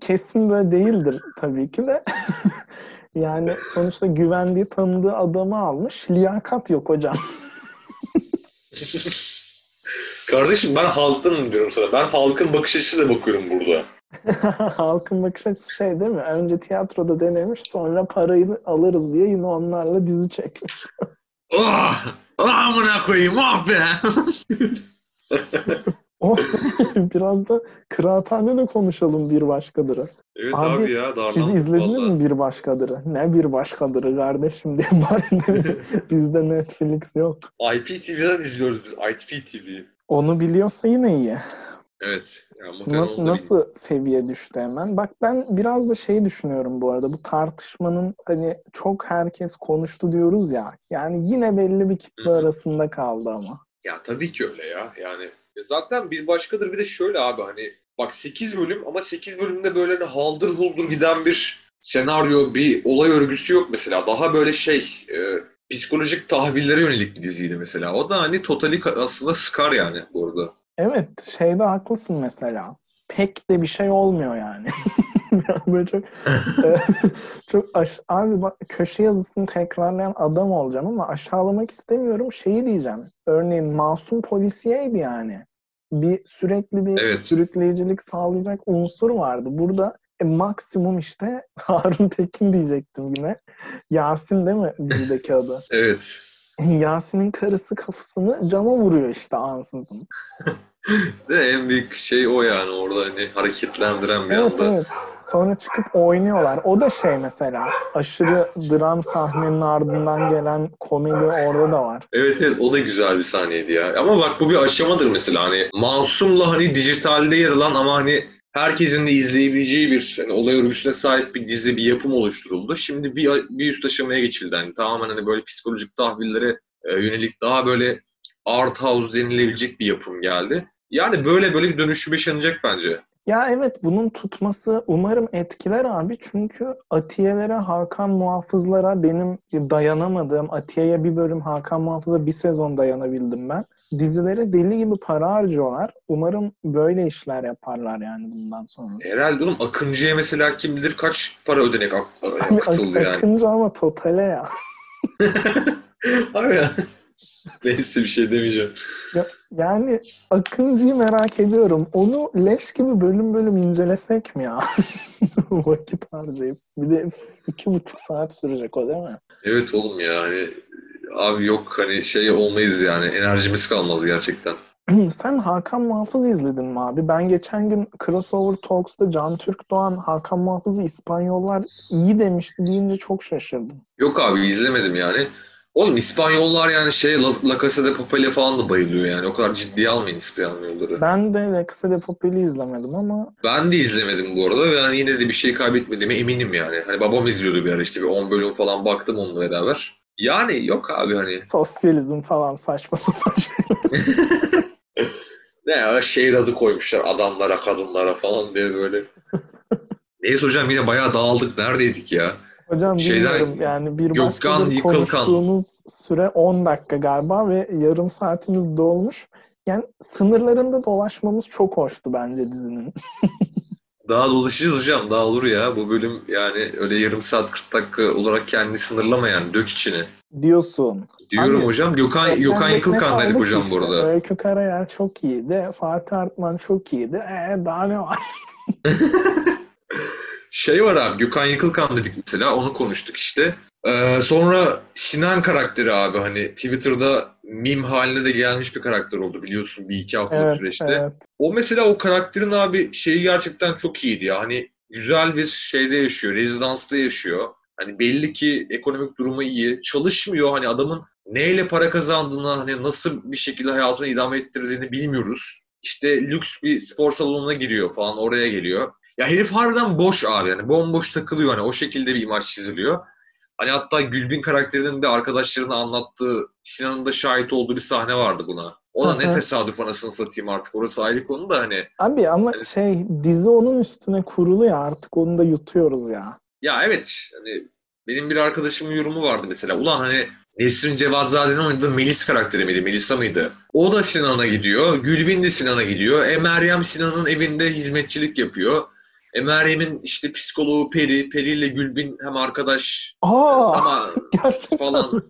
Kesin böyle değildir tabii ki de. yani sonuçta güvendiği, tanıdığı adamı almış. Liyakat yok hocam. Kardeşim ben halktanım diyorum sana. Ben halkın bakış açısıyla bakıyorum burada. Halkın bakış açısı şey değil mi? Önce tiyatroda denemiş sonra parayı alırız diye yine onlarla dizi çekmiş. Ah! Ah amına koyayım ah be! O biraz da kıraathanede konuşalım bir başkadırı. evet Abi, abi, ya darlandık Siz izlediniz vallahi. mi bir başkadırı? Ne bir başkadırı kardeşim diye bari bizde Netflix yok. IPTV'den izliyoruz biz IPTV'yi. Onu biliyorsa yine iyi. Evet. Ya, muhtemelen Nasıl, nasıl seviye düştü hemen? Bak ben biraz da şey düşünüyorum bu arada. Bu tartışmanın hani çok herkes konuştu diyoruz ya. Yani yine belli bir kitle Hı hı. arasında kaldı ama. Ya tabii ki öyle ya. Yani e zaten bir başkadır bir de şöyle abi hani bak 8 bölüm ama 8 bölümde böyle hani haldır huldur giden bir senaryo, bir olay örgüsü yok mesela. Daha böyle şey e, psikolojik tahvillere yönelik bir diziydi mesela. O da hani totali aslında sıkar yani bu arada. Evet şeyde haklısın mesela. Pek de bir şey olmuyor yani. Böyle çok çok aş- abi bak köşe yazısını tekrarlayan adam olacağım ama aşağılamak istemiyorum. Şeyi diyeceğim. Örneğin masum polisiyeydi yani. Bir sürekli bir Evet. sürükleyicilik sağlayacak unsur vardı. Burada e, maksimum işte Harun Tekin diyecektim yine. Yasin değil mi dizideki adı? Evet. Yasin'in karısı kafasını cama vuruyor işte ansızın. De en büyük şey o yani orada hani hareketlendiren bir Evet anda. evet. Sonra çıkıp oynuyorlar. O da şey mesela aşırı dram sahnenin ardından gelen komedi orada da var. Evet evet o da güzel bir sahneydi ya. Ama bak bu bir aşamadır mesela hani Masum'la hani dijitalde yer alan ama hani herkesin de izleyebileceği bir hani olay örgüsüne sahip bir dizi, bir yapım oluşturuldu. Şimdi bir, bir üst aşamaya geçildi. Hani tamamen hani böyle psikolojik tahvillere e, yönelik daha böyle art house denilebilecek bir yapım geldi. Yani böyle böyle bir dönüşüm yaşanacak bence. Ya evet bunun tutması umarım etkiler abi. Çünkü Atiye'lere, Hakan Muhafızlara benim dayanamadığım, Atiye'ye bir bölüm, Hakan Muhafız'a bir sezon dayanabildim ben. Dizilere deli gibi para harcıyorlar. Umarım böyle işler yaparlar yani bundan sonra. Herhalde oğlum Akıncı'ya mesela kim bilir kaç para ödenek ak- Abi akıtıldı Ak- yani. Akıncı ama totale ya. Abi ya. Neyse bir şey demeyeceğim. Ya- Yani Akıncı'yı merak ediyorum. Onu leş gibi bölüm bölüm incelesek mi ya? Vakit harcayıp. Bir de iki buçuk saat sürecek o değil mi? Evet oğlum ya hani abi yok hani şey olmayız yani enerjimiz kalmaz gerçekten. Sen Hakan Muhafız izledin mi abi? Ben geçen gün Crossover Talks'ta Can Türk Doğan Hakan Muhafız'ı İspanyollar iyi demişti deyince çok şaşırdım. Yok abi izlemedim yani. Oğlum İspanyollar yani şey La, La Casa de Papel'e falan da bayılıyor yani. O kadar ciddiye almayın İspanyolları. Ben, Ben de La Casa de Papel'i izlemedim ama de izlemedim bu arada ve yani yine de bir şey kaybetmediğime eminim yani. Hani babam izliyordu bir ara işte bir 10 bölüm falan baktım onunla beraber. Yani yok abi hani sosyalizm falan saçma sapan ne ya şehir adı koymuşlar adamlara kadınlara falan diye böyle. Neyse hocam yine bayağı dağıldık. Neredeydik ya? Hocam Şeyden- bilmiyorum yani bir başkadır Yıkılkan. konuştuğumuz süre 10 dakika galiba ve yarım saatimiz dolmuş. Yani sınırlarında dolaşmamız çok hoştu bence dizinin. Daha dolaşacağız hocam. Daha olur ya. Bu bölüm yani öyle yarım saat 40 dakika olarak kendini sınırlamayan dök içine. Diyorsun. Diyorum Abi, hocam. Gökhan, Gökhan Yıkılkan dedik hocam işte? burada. Öykü Karayer çok iyiydi. Fatih Artman çok iyiydi. E daha ne var? Şey var abi Gökhan Yıkılkan dedik mesela onu konuştuk işte. Ee, sonra Sinan karakteri abi hani Twitter'da meme haline de gelmiş bir karakter oldu biliyorsun bir iki haftalık Evet, süreçte. evet. O mesela o karakterin abi şeyi gerçekten çok iyiydi ya. Hani güzel bir şeyde yaşıyor, rezidansta yaşıyor. Hani belli ki ekonomik durumu iyi. Çalışmıyor hani adamın neyle para kazandığını hani nasıl bir şekilde hayatını idame ettirdiğini bilmiyoruz. İşte lüks bir spor salonuna giriyor falan oraya geliyor. Ya herif harbiden boş abi yani bomboş takılıyor hani o şekilde bir imaj çiziliyor. Hani hatta Gülbin karakterinin de arkadaşlarına anlattığı Sinan'ın da şahit olduğu bir sahne vardı buna. O da ne tesadüf anasını satayım artık orası ayrı konu da hani Abi ama Evet. şey dizi onun üstüne kurulu ya artık onu da yutuyoruz ya. Ya evet hani benim bir arkadaşımın yorumu vardı mesela. Ulan hani Nesrin Cevazzade'nin oynadığı Melis karakteri miydi? Melisa mıydı? O da Sinan'a gidiyor. Gülbin de Sinan'a gidiyor. E Meryem Sinan'ın evinde hizmetçilik yapıyor. E Meryem'in işte psikoloğu Peri. Peri ile Gülbin hem arkadaş Aa ama gerçekten. falan.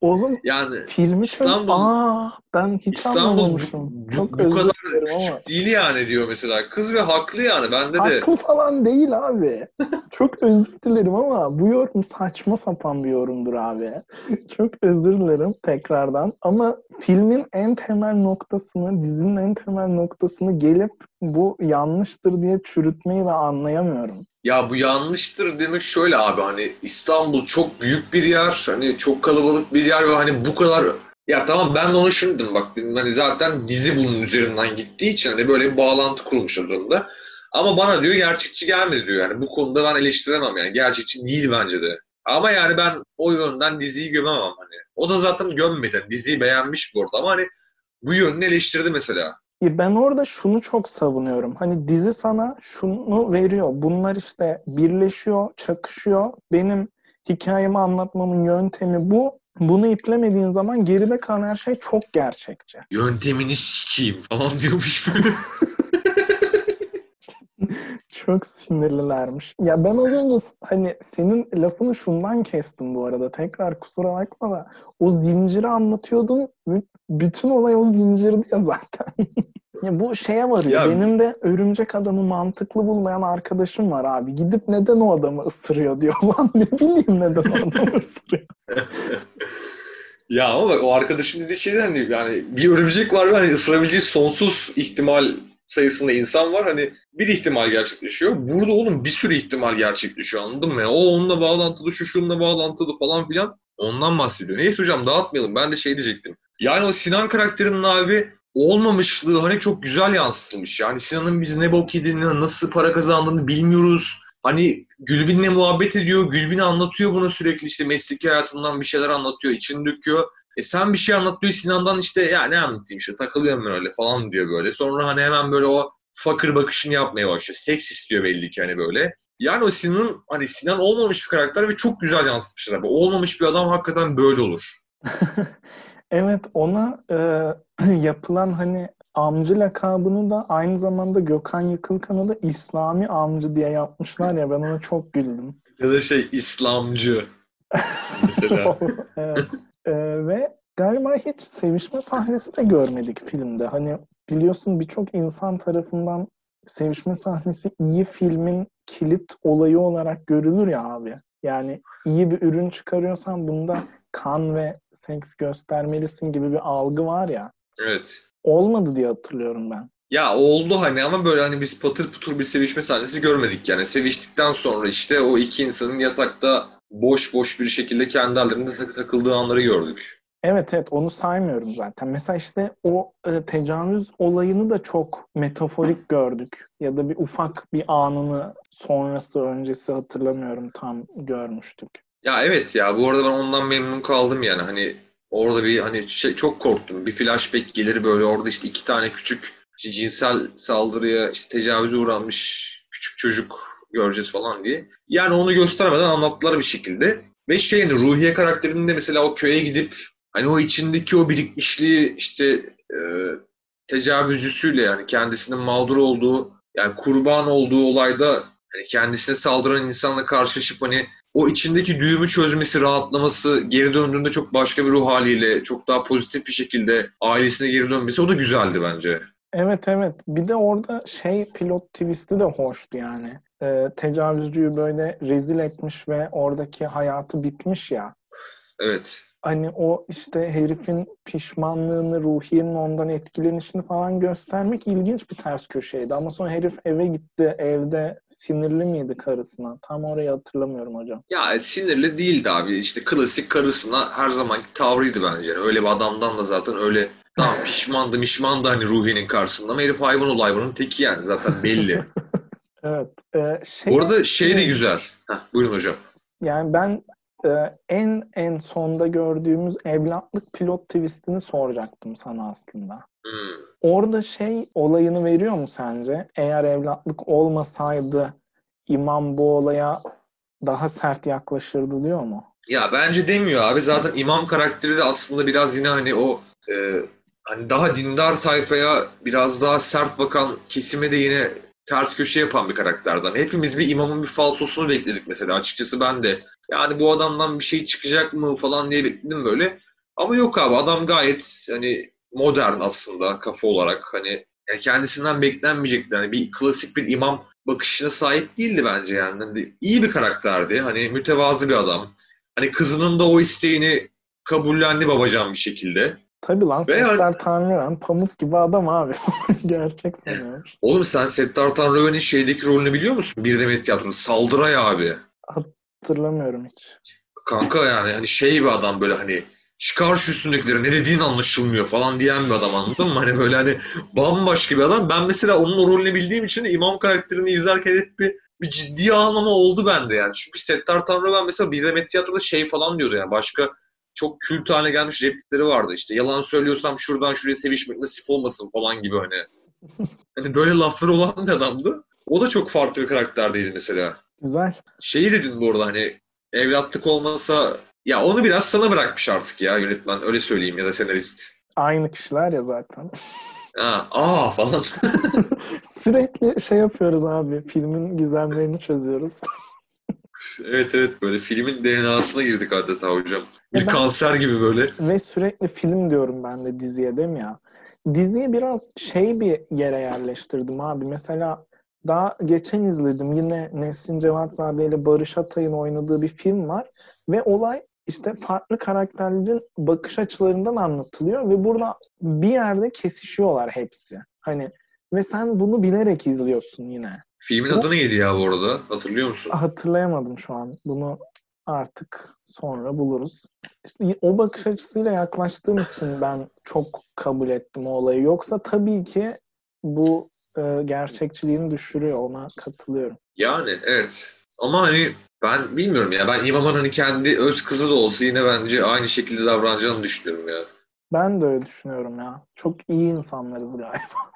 Oğlum Yani filmi. İstanbul- Aa ben hiç İstanbul bu, çok bu kadar ama. küçük değil yani diyor mesela. Kız ve haklı yani bende de. Haklı falan değil abi. Çok özür dilerim ama bu yorum saçma sapan bir yorumdur abi. Çok özür dilerim tekrardan. Ama filmin en temel noktasını, dizinin en temel noktasını gelip bu yanlıştır diye çürütmeyi ve anlayamıyorum. Ya bu yanlıştır demek şöyle abi hani İstanbul çok büyük bir yer hani çok kalabalık bir yer ve hani bu kadar ya tamam ben de onu şunu dedim bak dedim, hani zaten dizi bunun üzerinden gittiği için hani böyle bir bağlantı kurmuş aralarında. Ama bana diyor gerçekçi gelmedi diyor yani bu konuda ben eleştiremem yani gerçekçi değil bence de. Ama yani ben o yönden diziyi gömemem hani. O da zaten gömmedi. Diziyi beğenmiş bu arada ama hani bu yönünü eleştirdi mesela. Ben orada şunu çok savunuyorum. Hani dizi sana şunu veriyor. Bunlar işte birleşiyor, çakışıyor. Benim hikayemi anlatmamın yöntemi bu. Bunu iplemediğin zaman geride kalan her şey çok gerçekçi. Yöntemini sikeyim falan diyormuş böyle. Çok sinirlilermiş. Ya ben az önce hani senin lafını şundan kestim bu arada. Tekrar kusura bakma da o zinciri anlatıyordun. Bü- Bütün olay o zincirdi ya zaten. ya bu şeye varıyor. Ya- Benim de örümcek adamı mantıklı bulmayan arkadaşım var abi. Gidip neden o adamı ısırıyor diyor. Lan ne bileyim neden o adamı ısırıyor. Ya ama bak o arkadaşın dediği şey de hani yani bir örümcek var ve hani ısırabileceği sonsuz ihtimal sayısında insan var. Hani bir ihtimal gerçekleşiyor. Burada oğlum bir sürü ihtimal gerçekleşiyor anladın mı? O onunla bağlantılı, şu şununla bağlantılı falan filan. Ondan bahsediyor. Neyse hocam dağıtmayalım. Ben de şey diyecektim. Yani o Sinan karakterinin abi olmamışlığı hani çok güzel yansıtılmış. Yani Sinan'ın biz ne bok yediğini, nasıl para kazandığını bilmiyoruz. Hani Gülbin'le muhabbet ediyor. Gülbin anlatıyor bunu sürekli işte mesleki hayatından bir şeyler anlatıyor. içini döküyor. E sen bir şey anlat diyor Sinan'dan işte ya ne anlatayım işte takılıyorum ben öyle falan diyor böyle. Sonra hani hemen böyle o fakir bakışını yapmaya başlıyor. Seks istiyor belli ki hani böyle. Yani o Sinan'ın hani Sinan olmamış bir karakter ve çok güzel yansıtmışlar. abi. Olmamış bir adam hakikaten böyle olur. Evet ona e, yapılan hani amcı lakabını da aynı zamanda Gökhan Yıkılkan'ı da İslami amcı diye yapmışlar ya ben ona çok güldüm. Ya da şey İslamcı mesela. Evet. E, ve galiba hiç sevişme sahnesi de görmedik filmde. Hani biliyorsun birçok insan tarafından sevişme sahnesi iyi filmin kilit olayı olarak görülür ya abi. Yani iyi bir ürün çıkarıyorsan bunda kan ve seks göstermelisin gibi bir algı var ya. Evet. Olmadı diye hatırlıyorum ben. Ya oldu hani ama böyle hani biz patır putur bir sevişme sahnesi görmedik yani. Seviştikten sonra işte o iki insanın yatakta boş boş bir şekilde kendi hallerinde tak- takıldığı anları gördük. Evet evet onu saymıyorum zaten. Mesela işte o e, tecavüz olayını da çok metaforik gördük. Ya da bir ufak bir anını sonrası öncesi hatırlamıyorum tam görmüştük. Ya evet ya bu arada ben ondan memnun kaldım yani hani orada bir hani şey çok korktum. Bir flashback gelir böyle orada işte iki tane küçük işte cinsel saldırıya işte tecavüze uğranmış küçük çocuk göreceğiz falan diye. Yani onu göstermeden anlattılar bir şekilde. Ve şeyin Ruhiye karakterinin de mesela o köye gidip hani o içindeki o birikmişliği işte e, tecavüzcüsüyle yani kendisinin mağdur olduğu yani kurban olduğu olayda hani kendisine saldıran insanla karşılaşıp hani o içindeki düğümü çözmesi, rahatlaması, geri döndüğünde çok başka bir ruh haliyle, çok daha pozitif bir şekilde ailesine geri dönmesi o da güzeldi bence. Evet evet. Bir de orada şey pilot twist'i de hoştu yani. Ee, tecavüzcüyü böyle rezil etmiş ve oradaki hayatı bitmiş ya. Evet. Hani o işte herifin pişmanlığını, Ruhiye'nin ondan etkilenişini falan göstermek ilginç bir ters köşeydi. Ama sonra herif eve gitti. Evde sinirli miydi karısına? Tam orayı hatırlamıyorum hocam. Ya sinirli değildi abi. İşte klasik karısına her zamanki tavrıydı bence. Öyle bir adamdan da zaten öyle tamam pişmandı mişmandı hani Ruhi'nin karşısında ama herif hayvan ol hayvanın teki yani zaten belli. Evet. Ee, şey, Orada şey de güzel. Heh, buyurun hocam. Yani ben e, en en sonda gördüğümüz evlatlık pilot twistini soracaktım sana aslında. Hmm. Orada şey olayını veriyor mu sence? Eğer evlatlık olmasaydı imam bu olaya daha sert yaklaşırdı diyor mu? Ya bence demiyor abi. Zaten imam karakteri de aslında biraz yine hani o e, hani daha dindar tayfaya biraz daha sert bakan kesime de yine ters köşe yapan bir karakterden. Hepimiz bir imamın bir falsosunu bekledik mesela. Açıkçası ben de. Yani bu adamdan bir şey çıkacak mı falan diye bekledim böyle. Ama yok abi adam gayet hani modern aslında kafa olarak. Hani yani kendisinden beklenmeyecekti. Hani bir klasik bir imam bakışına sahip değildi bence yani. Hani iyi bir karakterdi. Hani mütevazı bir adam. Hani kızının da o isteğini kabullendi babacan bir şekilde. Tabii lan Ve yani- Settar Tanrıven pamuk gibi adam abi. Gerçek sanıyormuş. Oğlum sen Settar Tanrıver'in şeydeki rolünü biliyor musun? Bir demet tiyatrosu. Saldıray abi. Hatırlamıyorum hiç. Kanka yani hani şey bir adam böyle hani çıkar şu üstündekileri ne dediğin anlaşılmıyor falan diyen bir adam anladın mı? Hani böyle hani bambaşka bir adam. Ben mesela onun o rolünü bildiğim için imam karakterini izlerken hep bir, bir ciddiye almama oldu bende yani. Çünkü Settar Tanrıver mesela bir demet tiyatroda şey falan diyordu yani başka çok kült haline gelmiş replikleri vardı işte. Yalan söylüyorsam şuradan şuraya sevişmek nasip olmasın falan gibi hani. Hani böyle lafları olan bir adamdı. O da çok farklı bir karakterdeydi mesela. Güzel. Şeyi dedin bu arada hani evlatlık olmasa ya onu biraz sana bırakmış artık ya yönetmen öyle söyleyeyim ya da senarist. Aynı kişiler ya zaten. Ha, aa falan. Sürekli şey yapıyoruz abi. Filmin gizemlerini çözüyoruz. evet evet böyle filmin DNA'sına girdik adeta hocam. Bir ben- kanser gibi böyle. Ve sürekli film diyorum ben de diziye değil mi ya? Diziyi biraz şey bir yere yerleştirdim abi. Mesela daha geçen izledim. Yine Nesrin Cevatzade ile Barış Atay'ın oynadığı bir film var. Ve olay işte farklı karakterlerin bakış açılarından anlatılıyor. Ve burada bir yerde kesişiyorlar hepsi. Hani ve sen bunu bilerek izliyorsun yine. Filmin adı neydi ya bu arada? Hatırlıyor musun? Hatırlayamadım şu an. Bunu artık sonra buluruz. İşte o bakış açısıyla yaklaştığım için ben çok kabul ettim o olayı. Yoksa tabii ki bu e, gerçekçiliğini düşürüyor. Ona katılıyorum. Yani evet. Ama hani ben bilmiyorum ya. Ben İmam'ın hani kendi öz kızı da olsa yine bence aynı şekilde davranacağını düşünüyorum ya. Ben de öyle düşünüyorum ya. Çok iyi insanlarız galiba.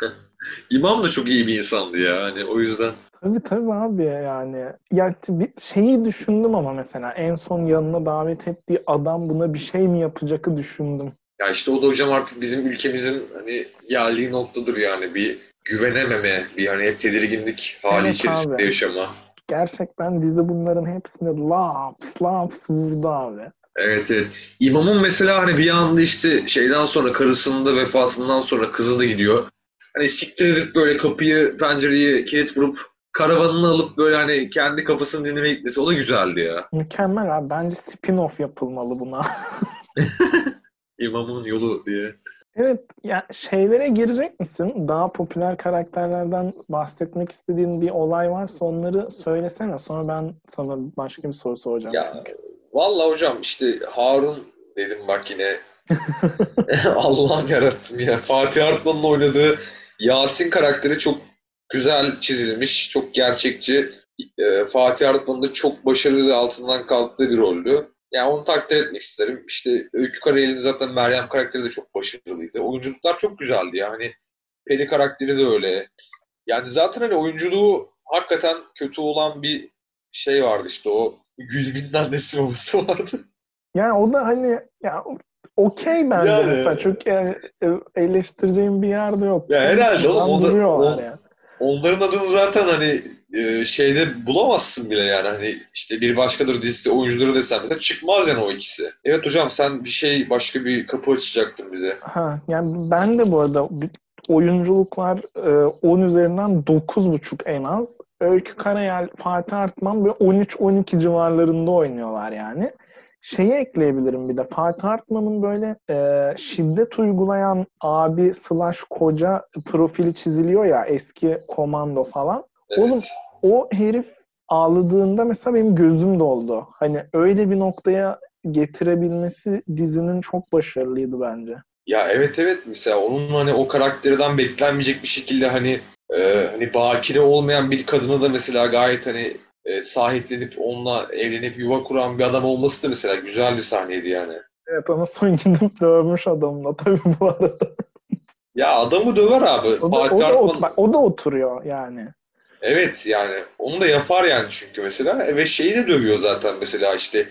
İmam da çok iyi bir insandı ya. Hani o yüzden Tabii tabii abi yani. Ya bir şeyi düşündüm ama mesela en son yanına davet ettiği adam buna bir şey mi yapacakı düşündüm. Ya işte o da hocam artık bizim ülkemizin hani geldiği noktadır yani bir güvenememe, bir hani hep tedirginlik hali Evet içerisinde abi. yaşama. Gerçekten dizi bunların hepsini laps laps vurdu abi. Evet evet. İmamın mesela hani bir anda işte şeyden sonra karısının da vefatından sonra kızı da gidiyor. Hani siktir edip böyle kapıyı, pencereyi kilit vurup karavanını alıp böyle hani kendi kafasını dinlemeye gitmesi o da güzeldi ya. Mükemmel abi. Bence spin-off yapılmalı buna. İmamın yolu diye. evet ya şeylere girecek misin? Daha popüler karakterlerden bahsetmek istediğin bir olay varsa onları söylesene. Sonra ben sana başka bir soru soracağım Ya çünkü. vallahi hocam işte Harun dedim bak yine. Allah'ım yarabbim ya. Fatih Artman'ın oynadığı Yasin karakteri çok güzel çizilmiş, çok gerçekçi. Ee, Fatih Artman'ın da çok başarılı altından kalktığı bir roldü. Yani onu takdir etmek isterim. İşte Öykü Karayel'in zaten Meryem karakteri de çok başarılıydı. Oyunculuklar çok güzeldi yani. Peri karakteri de öyle. Yani zaten hani oyunculuğu hakikaten kötü olan bir şey vardı işte o Gülbin'in annesi babası vardı. Yani o da hani ya okey bence Yani- mesela. Çok yani, e, eleştireceğim bir yerde yok. Ya herhalde oğlum, o da- Duruyorlar o- ya. onların adını zaten hani e, şeyde bulamazsın bile yani hani işte bir başkadır dizisi oyuncuları desem mesela çıkmaz yani o ikisi. Evet hocam sen bir şey başka bir kapı açacaktın bize. Ha, yani ben de bu arada oyunculuklar 10 e, üzerinden 9.5 en az. Öykü Karayel, Fatih Artman böyle 13-12 civarlarında oynuyorlar yani. Şeyi ekleyebilirim bir de. Fatih Artman'ın böyle e, şiddet uygulayan abi slash koca profili çiziliyor ya eski komando falan. Evet. Oğlum o herif ağladığında mesela benim gözüm doldu. Hani öyle bir noktaya getirebilmesi dizinin çok başarılıydı bence. Ya evet evet mesela onun hani o karakterden beklenmeyecek bir şekilde hani e, hani bakire olmayan bir kadını da mesela gayet hani e, sahiplenip onunla evlenip yuva kuran bir adam olması da mesela güzel bir sahneydi yani. Evet ama son gidip dövmüş adamla tabii bu arada. Ya adamı döver abi. O da, Fatih o, da, Artman... o da oturuyor yani. Evet yani onu da yapar yani çünkü mesela ve şeyi de dövüyor zaten mesela işte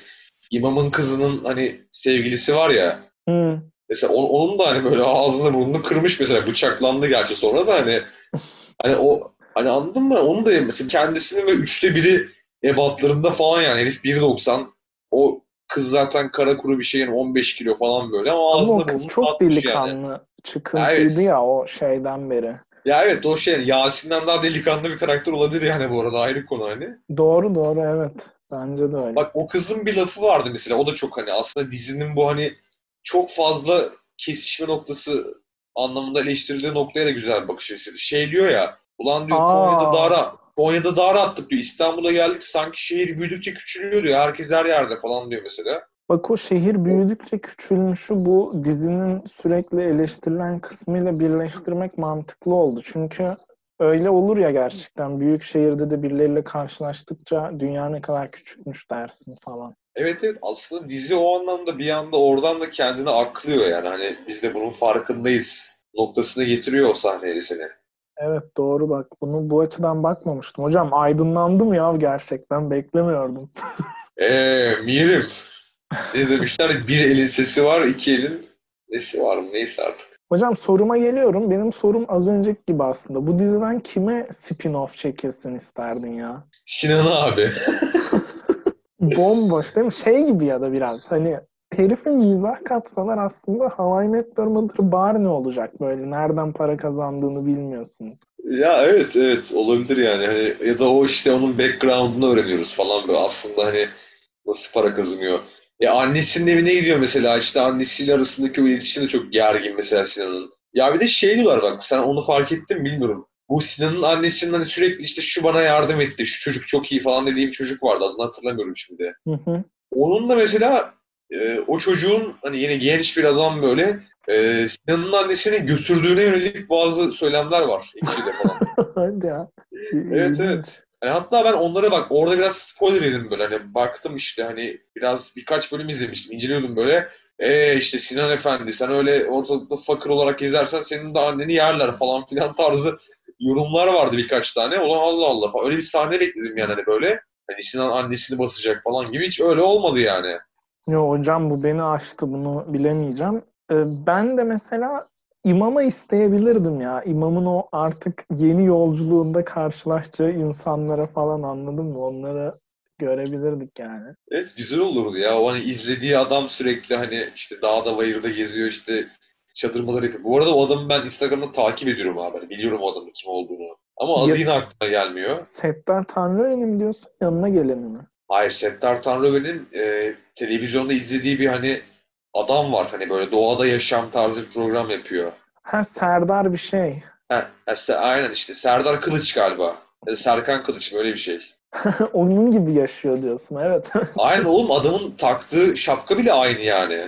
imamın kızının hani sevgilisi var ya. Hmm. Mesela on, onun da hani böyle ağzını burnunu kırmış mesela bıçaklandı gerçi sonra da hani hani o hani anladın mı? Onu da mesela kendisinin ve üçte biri ebatlarında falan yani herif 1.90 o kız zaten kara kuru bir şeyin 15 kilo falan böyle ama, ama o kız çok delikanlı yani. çıkıntıydı ya, evet. ya o şeyden beri. Ya evet o şey Yasin'den daha delikanlı bir karakter olabilir yani bu arada ayrı konu hani. Doğru doğru evet. Bence de öyle. Bak o kızın bir lafı vardı mesela o da çok hani aslında dizinin bu hani çok fazla kesişme noktası anlamında eleştirildiği noktaya da güzel bir bakış açısı. Şey diyor ya ulan diyor Aa. Konya'da rahat, Konya'da daha rahattık diyor. İstanbul'a geldik sanki şehir büyüdükçe küçülüyor diyor. Herkes her yerde falan diyor mesela. Bak o şehir büyüdükçe küçülmüşü bu dizinin sürekli eleştirilen kısmıyla birleştirmek mantıklı oldu. Çünkü öyle olur ya gerçekten büyük şehirde de birileriyle karşılaştıkça dünya ne kadar küçükmüş dersin falan. Evet evet aslında dizi o anlamda bir anda oradan da kendini aklıyor yani hani biz de bunun farkındayız noktasına getiriyor o sahneyi seni. Evet doğru bak bunu bu açıdan bakmamıştım. Hocam aydınlandım ya gerçekten beklemiyordum. Eee mirim. Ne demişler bir elin sesi var iki elin nesi var mı neyse artık. Hocam soruma geliyorum. Benim sorum az önceki gibi aslında. Bu diziden kime spin-off çekilsin isterdin ya? Sinan abi. Bomboş değil mi? Şey gibi ya da biraz hani herifin mizah katsalar aslında Hawaii Meteor Mother Barney olacak böyle. Nereden para kazandığını bilmiyorsun. Ya evet evet olabilir yani. Hani, ya da o işte onun background'unu öğreniyoruz falan böyle. Aslında hani nasıl para kazanıyor. E annesinin evine gidiyor mesela işte annesiyle arasındaki o iletişim de çok gergin mesela Sinan'ın. Ya bir de şey diyorlar bak sen onu fark ettin bilmiyorum. Bu Sinan'ın annesinin hani sürekli işte şu bana yardım etti, şu çocuk çok iyi falan dediğim çocuk vardı adını hatırlamıyorum şimdi. Hı hı. Onun da mesela e, o çocuğun hani yine genç bir adam böyle e, Sinan'ın annesini götürdüğüne yönelik bazı söylemler var. Ekşi'de falan. Hadi ya. evet evet. Hani hatta ben onlara bak orada biraz spoiler yedim böyle hani baktım işte hani biraz birkaç bölüm izlemiştim inceliyordum böyle. E işte Sinan Efendi sen öyle ortalıkta fakir olarak gezersen senin de anneni yerler falan filan tarzı yorumlar vardı birkaç tane. Ulan Allah Allah falan. Öyle bir sahne bekledim yani hani böyle. Hani Sinan annesini basacak falan gibi hiç öyle olmadı yani. Yo hocam bu beni aştı bunu bilemeyeceğim. Ee, ben de mesela imama isteyebilirdim ya. İmamın o artık yeni yolculuğunda karşılaşacağı insanlara falan anladın mı? Onları görebilirdik yani. Evet güzel olurdu ya. O hani izlediği adam sürekli hani işte dağda bayırda geziyor işte çadırmaları yapıyor. Bu arada o adamı ben Instagram'da takip ediyorum abi. Hani biliyorum o adamın kim olduğunu. Ama adı ya, yine aklıma gelmiyor. Settar Tanrıören'i mi diyorsun yanına geleni mi? Hayır Settar Tanrıören'in e, televizyonda izlediği bir hani adam var. Hani böyle doğada yaşam tarzı bir program yapıyor. Ha Serdar bir şey. Ha, ha aynen işte Serdar Kılıç galiba. Serkan Kılıç böyle bir şey. Onun gibi yaşıyor diyorsun evet. aynen oğlum adamın taktığı şapka bile aynı yani.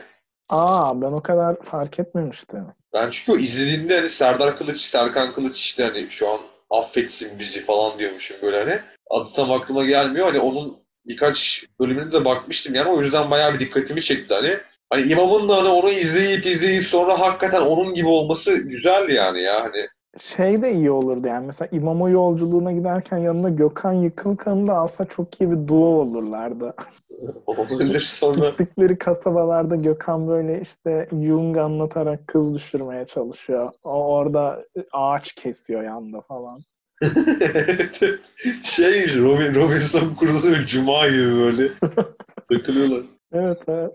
Aa ben o kadar fark etmemiştim. Ben çünkü o izlediğimde hani Serdar Kılıç, Serkan Kılıç işte hani şu an affetsin bizi falan diyormuşum böyle hani. Adı tam aklıma gelmiyor. Hani onun birkaç bölümüne de bakmıştım yani o yüzden bayağı bir dikkatimi çekti hani. Hani imamın da hani onu izleyip izleyip sonra hakikaten onun gibi olması güzeldi yani ya hani. Şey de iyi olurdu yani mesela imama yolculuğuna giderken yanına Gökhan Yıkılkan'ı da alsa çok iyi bir duo olurlardı. Olabilir sonra. Gittikleri kasabalarda Gökhan böyle işte Jung anlatarak kız düşürmeye çalışıyor. O orada ağaç kesiyor yanında falan. şey Robin, Robinson Crusoe Cuma gibi böyle takılıyorlar. Evet evet.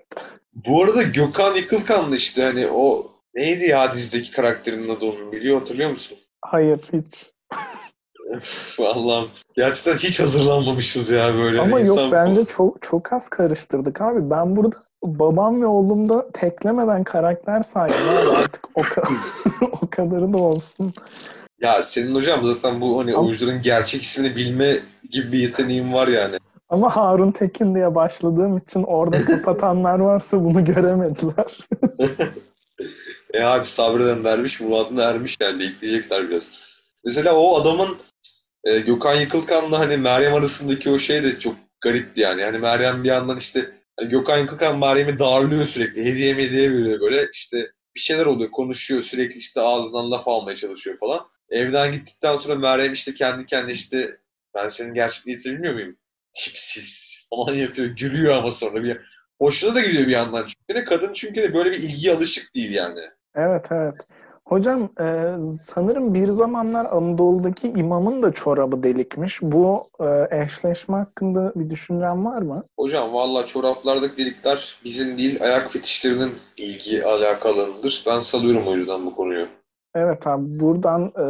Bu arada Gökhan Yıkılkan'lı işte hani o neydi ya dizideki karakterinin adı onun biliyor hatırlıyor musun? Hayır hiç. Allah'ım. Gerçekten hiç hazırlanmamışız ya böyle. Ama İnsan- yok bence çok çok az karıştırdık abi. Ben burada babam ve oğlumda teklemeden karakter saydım artık o, ka- o kadarı da olsun. Ya senin hocam zaten bu hani Ama- oyuncuların gerçek ismini bilme gibi bir yeteneğin var yani. Ama Harun Tekin diye başladığım için orada kapatanlar varsa bunu göremediler. E abi sabreden dermiş, muradına ermiş yani ekleyecekler biraz. Mesela o adamın e, Gökhan Yıkılkan'la hani Meryem arasındaki o şey de çok garipti yani. Yani Meryem bir yandan işte hani Gökhan Yıkılkan Meryem'i darlıyor sürekli. Hediye hediye veriyor böyle işte bir şeyler oluyor konuşuyor sürekli işte ağzından laf almaya çalışıyor falan. Evden gittikten sonra Meryem işte kendi kendine işte ben senin gerçek niyetini bilmiyor muyum? Tipsiz falan yapıyor. Gülüyor ama sonra bir hoşuna da gidiyor bir yandan. Çünkü kadın çünkü de böyle bir ilgiye alışık değil yani. Evet evet. Hocam e, sanırım bir zamanlar Anadolu'daki imamın da çorabı delikmiş. Bu e, eşleşme hakkında bir düşüncen var mı? Hocam valla çoraplardaki delikler bizim değil ayak fetişlerinin ilgi alakalarıdır. Ben salıyorum o yüzden bu konuyu. Evet abi buradan e,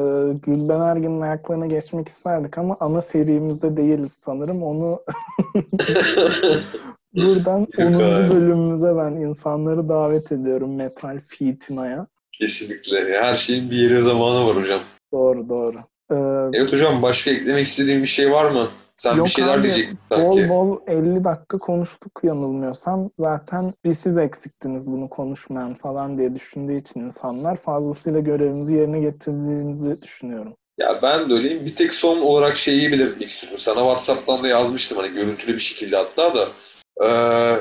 Gülben Ergen'in ayaklarına geçmek isterdik ama ana serimizde değiliz sanırım. Onu buradan Yok 10. abi. bölümümüze ben insanları davet ediyorum Metal Fitina'ya. Kesinlikle. Her şeyin bir yeri zamanı var hocam. Doğru doğru. E, Evet hocam başka eklemek istediğin bir şey var mı? Sen Yok bir şeyler abi, diyecektin bol sanki. bol 50 dakika konuştuk yanılmıyorsam. Zaten bir siz eksiktiniz bunu konuşmayan falan diye düşündüğü için insanlar fazlasıyla görevimizi yerine getirdiğimizi düşünüyorum. Ya ben de öyleyim. Bir tek son olarak şeyi belirtmek istiyorum. Sana WhatsApp'tan da yazmıştım hani görüntülü bir şekilde hatta da. Ee,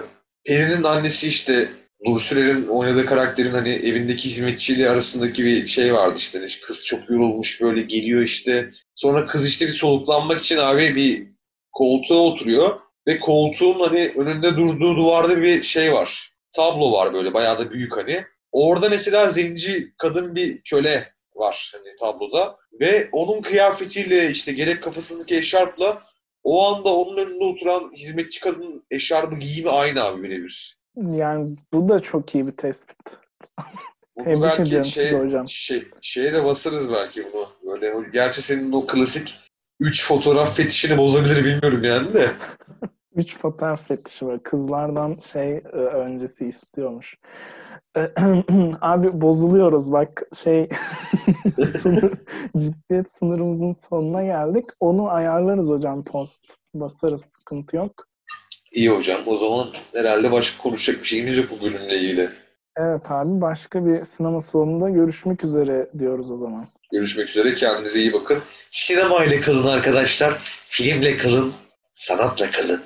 Peri'nin annesi işte Nur Sürer'in oynadığı karakterin hani evindeki hizmetçiyle arasındaki bir şey vardı işte. İşte Kız çok yorulmuş böyle geliyor işte. Sonra kız işte bir soluklanmak için abi bir koltuğa oturuyor. Ve koltuğun hani önünde durduğu duvarda bir şey var. Tablo var böyle bayağı da büyük hani. Orada mesela zenci kadın bir köle var hani tabloda. Ve onun kıyafetiyle işte gerek kafasındaki eşarpla o anda onun önünde oturan hizmetçi kadının eşarbı giyimi aynı abi birebir. Yani bu da çok iyi bir tespit. Bu Tebrik ediyorum şey, sizi hocam. Şey, şeye de basarız belki bunu. Böyle gerçi senin o klasik 3 fotoğraf fetişini bozabilir bilmiyorum yani de. Üç fotoğraf fetişi var. Kızlardan şey e, öncesi istiyormuş. Abi bozuluyoruz bak şey sınır, ciddiyet sınırımızın sonuna geldik. Onu ayarlarız hocam post basarız sıkıntı yok. İyi hocam. O zaman herhalde başka konuşacak bir şeyimiz yok bu bölümle ilgili. Evet abi başka bir sinema salonunda görüşmek üzere diyoruz o zaman. Görüşmek üzere. Kendinize iyi bakın. Sinemayla kalın arkadaşlar. Filmle kalın. Sanatla kalın.